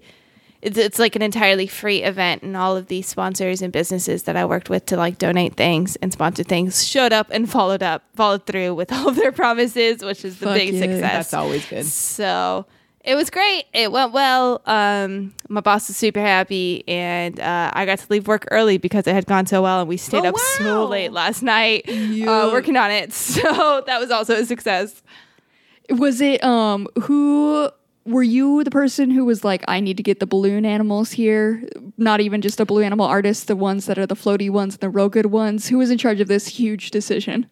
it's, it's like an entirely free event, and all of these sponsors and businesses that I worked with to like donate things and sponsor things showed up and followed up, followed through with all of their promises, which is the Fuck big yeah. success. That's always good. So it was great. It went well. Um, my boss was super happy, and uh, I got to leave work early because it had gone so well, and we stayed Oh, up so late last night Yeah. uh, working on it. So that was also a success. Was it um who were you the person who was like I need to get the balloon animals here? Not even just a balloon animal artist, the ones that are the floaty ones and the real good ones. Who was in charge of this huge decision?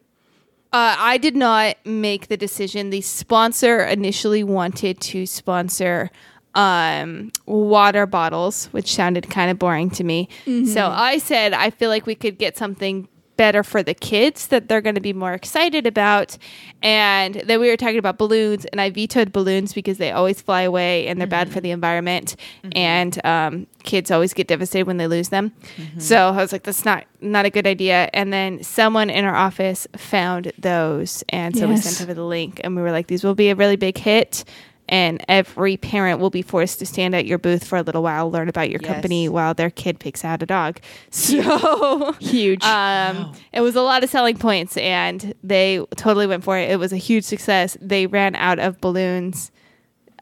Uh, I did not make the decision. The sponsor initially wanted to sponsor um, water bottles, which sounded kind of boring to me. So I said, I feel like we could get something better for the kids that they're going to be more excited about. And then we were talking about balloons, and I vetoed balloons because they always fly away and they're bad for mm-hmm. the environment. Mm-hmm. And um, kids always get devastated when they lose them. Mm-hmm. So I was like, that's not not a good idea. And then someone in our office found those, and so we sent over the link, and we were like, these will be a really big hit. And every parent will be forced to stand at your booth for a little while, learn about your Yes. company while their kid picks out a dog. So Huge. um, it was a lot of selling points, and they totally went for it. It was a huge success. They ran out of balloons,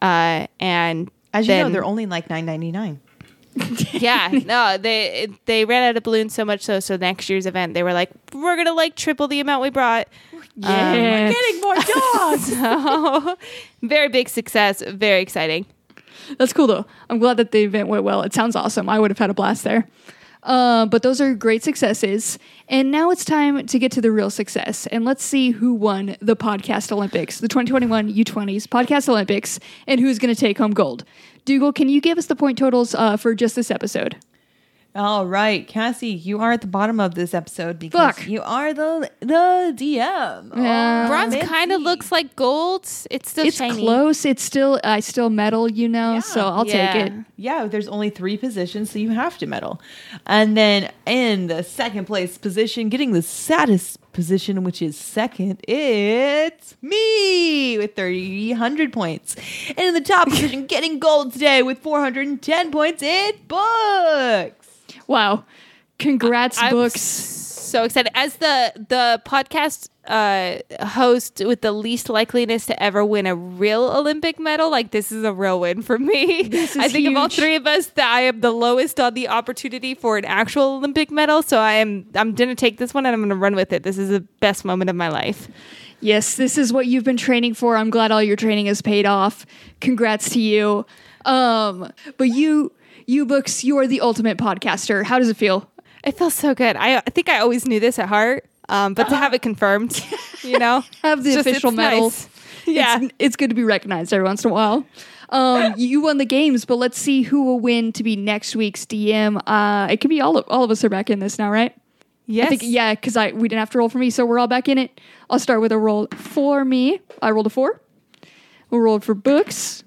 uh, and As you know, they're only like nine ninety nine. yeah, no, they they ran out of balloons so much so. So next year's event, they were like, we're gonna like triple the amount we brought. Yeah. We're getting more dogs. So very big success, very exciting. That's cool though. I'm glad that the event went well. It sounds awesome. I would have had a blast there. Uh, but those are great successes. And now it's time to get to the real success. And let's see who won the Podcast Olympics, the 2021 U20s Podcast Olympics, and who's going to take home gold. Dougal, can you give us the point totals uh, for just this episode? All right, Cassie, you are at the bottom of this episode because Fuck. you are the the DM. Yeah. Oh, Bronze kind of looks like gold. It's still it's shiny. close. It's still, I still metal, you know, Yeah. so I'll Yeah. take it. Yeah, there's only three positions, so you have to medal. And then in the second place position, getting the saddest position, which is second, it's me with 300 points. And in the top position, getting gold today with 410 points, it's Books. Wow. Congrats, I'm books. so excited as the the podcast uh host with the least likeliness to ever win a real olympic medal like this is a real win for me This i is think of all three of us that i am the lowest on the opportunity for an actual olympic medal so i am i'm gonna take this one and i'm gonna run with it this is the best moment of my life Yes, this is what you've been training for. I'm glad all your training has paid off. Congrats to you. Um, but you, you books, you are the ultimate podcaster. How does it feel? it feels so good i, I think i always knew this at heart um but to have it confirmed you know Have the just- official medal. nice. yeah It's, it's good to be recognized every once in a while. Um, you won the games, but let's see who will win to be next week's DM. Uh, it could be all of all of us are back in this now, right? yes I think yeah, because I we didn't have to roll for me, so we're all back in it. I'll start with a roll for me. I rolled a four. We rolled for books.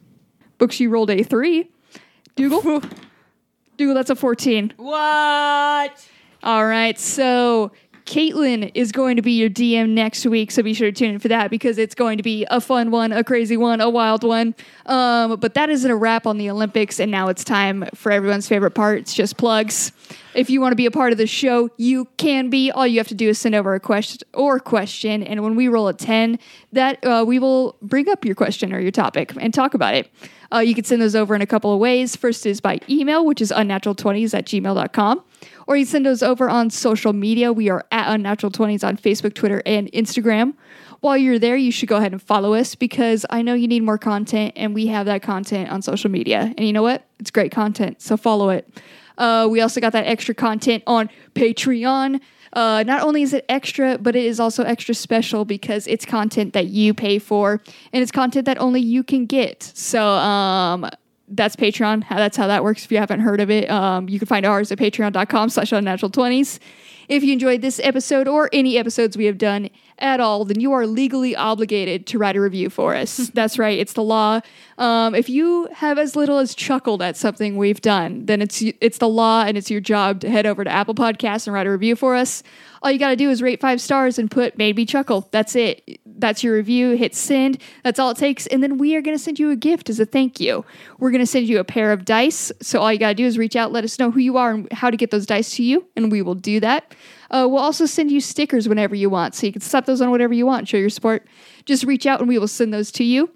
Books, you rolled a three. Dougal, Dougal, that's a fourteen. What? All right, so Caitlin is going to be your DM next week, so be sure to tune in for that because it's going to be a fun one, a crazy one, a wild one. Um, but that isn't a wrap on the Olympics, and now it's time for everyone's favorite part. It's just plugs. If you want to be a part of the show, you can be. All you have to do is send over a question or question, and when we roll a ten, that uh, we will bring up your question or your topic and talk about it. Uh, you can send those over in a couple of ways. First is by email, which is unnatural20s at gmail.com or you send those over on social media. We are at Unnatural 20s on Facebook, Twitter, and Instagram. While you're there, you should go ahead and follow us because I know you need more content, and we have that content on social media. And you know what? It's great content, so follow it. Uh, we also got that extra content on Patreon. Uh, not only is it extra, but it is also extra special because it's content that you pay for, and it's content that only you can get. So, um, that's Patreon. That's how that works. If you haven't heard of it, um, you can find ours at patreon.com slash unnatural twenties. If you enjoyed this episode or any episodes we have done at all, then you are legally obligated to write a review for us. That's right, it's the law. Um, if you have as little as chuckled at something we've done, then it's it's the law and it's your job to head over to Apple Podcasts and write a review for us. All you got to do is rate five stars and put made me chuckle. That's it. That's your review. Hit send. That's all it takes. And then we are going to send you a gift as a thank you. We're going to send you a pair of dice. So all you got to do is reach out, let us know who you are and how to get those dice to you, and we will do that. Uh, we'll also send you stickers whenever you want. So you can slap those on whatever you want, show your support. Just reach out and we will send those to you.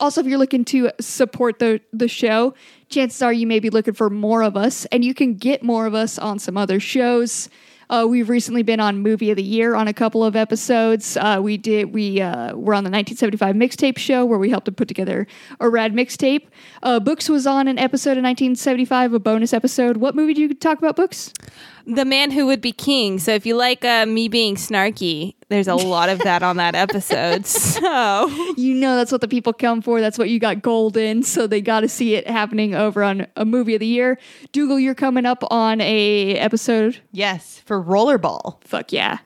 Also, if you're looking to support the the show, chances are you may be looking for more of us, and you can get more of us on some other shows. Uh, we've recently been on Movie of the Year on a couple of episodes. Uh, we did we uh, were on the 1975 mixtape show where we helped to put together a rad mixtape. Uh, Books was on an episode of 1975, a bonus episode. What movie do you talk about? Books. The man who would be king. So if you like uh, me being snarky, there's a lot of that on that episode. So You know that's what the people come for. That's what you got gold in. So they got to see it happening over on a movie of the year. Dougal, you're coming up on a episode Yes, for rollerball. fuck yeah.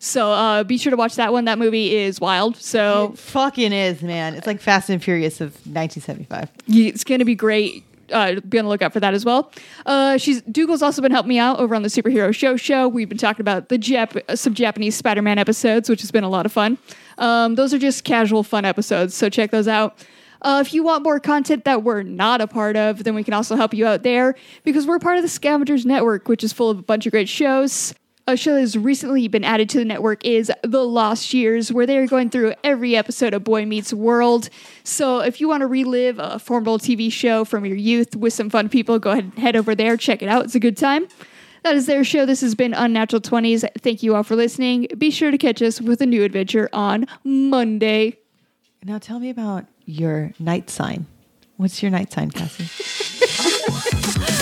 So uh, be sure to watch that one. That movie is wild. So It fucking is, man. It's like Fast and Furious of 1975. it's going to be great. Uh, be on the lookout for that as well. Uh, she's Dougal's also been helping me out over on the Superhero Show show. We've been talking about the Jap- uh, some Japanese Spider-Man episodes, which has been a lot of fun. Um, those are just casual, fun episodes, so check those out. Uh, if you want more content that we're not a part of, then we can also help you out there because we're part of the Scavengers Network, which is full of a bunch of great shows. A show that has recently been added to the network is The Lost Years, where they're going through every episode of Boy Meets World. So if you want to relive a formidable TV show from your youth with some fun people, go ahead and head over there, check it out. It's a good time. That is their show. This has been Unnatural 20s. Thank you all for listening. Be sure to catch us with a new adventure on Monday. Now tell me about your night sign. What's your night sign, Cassie?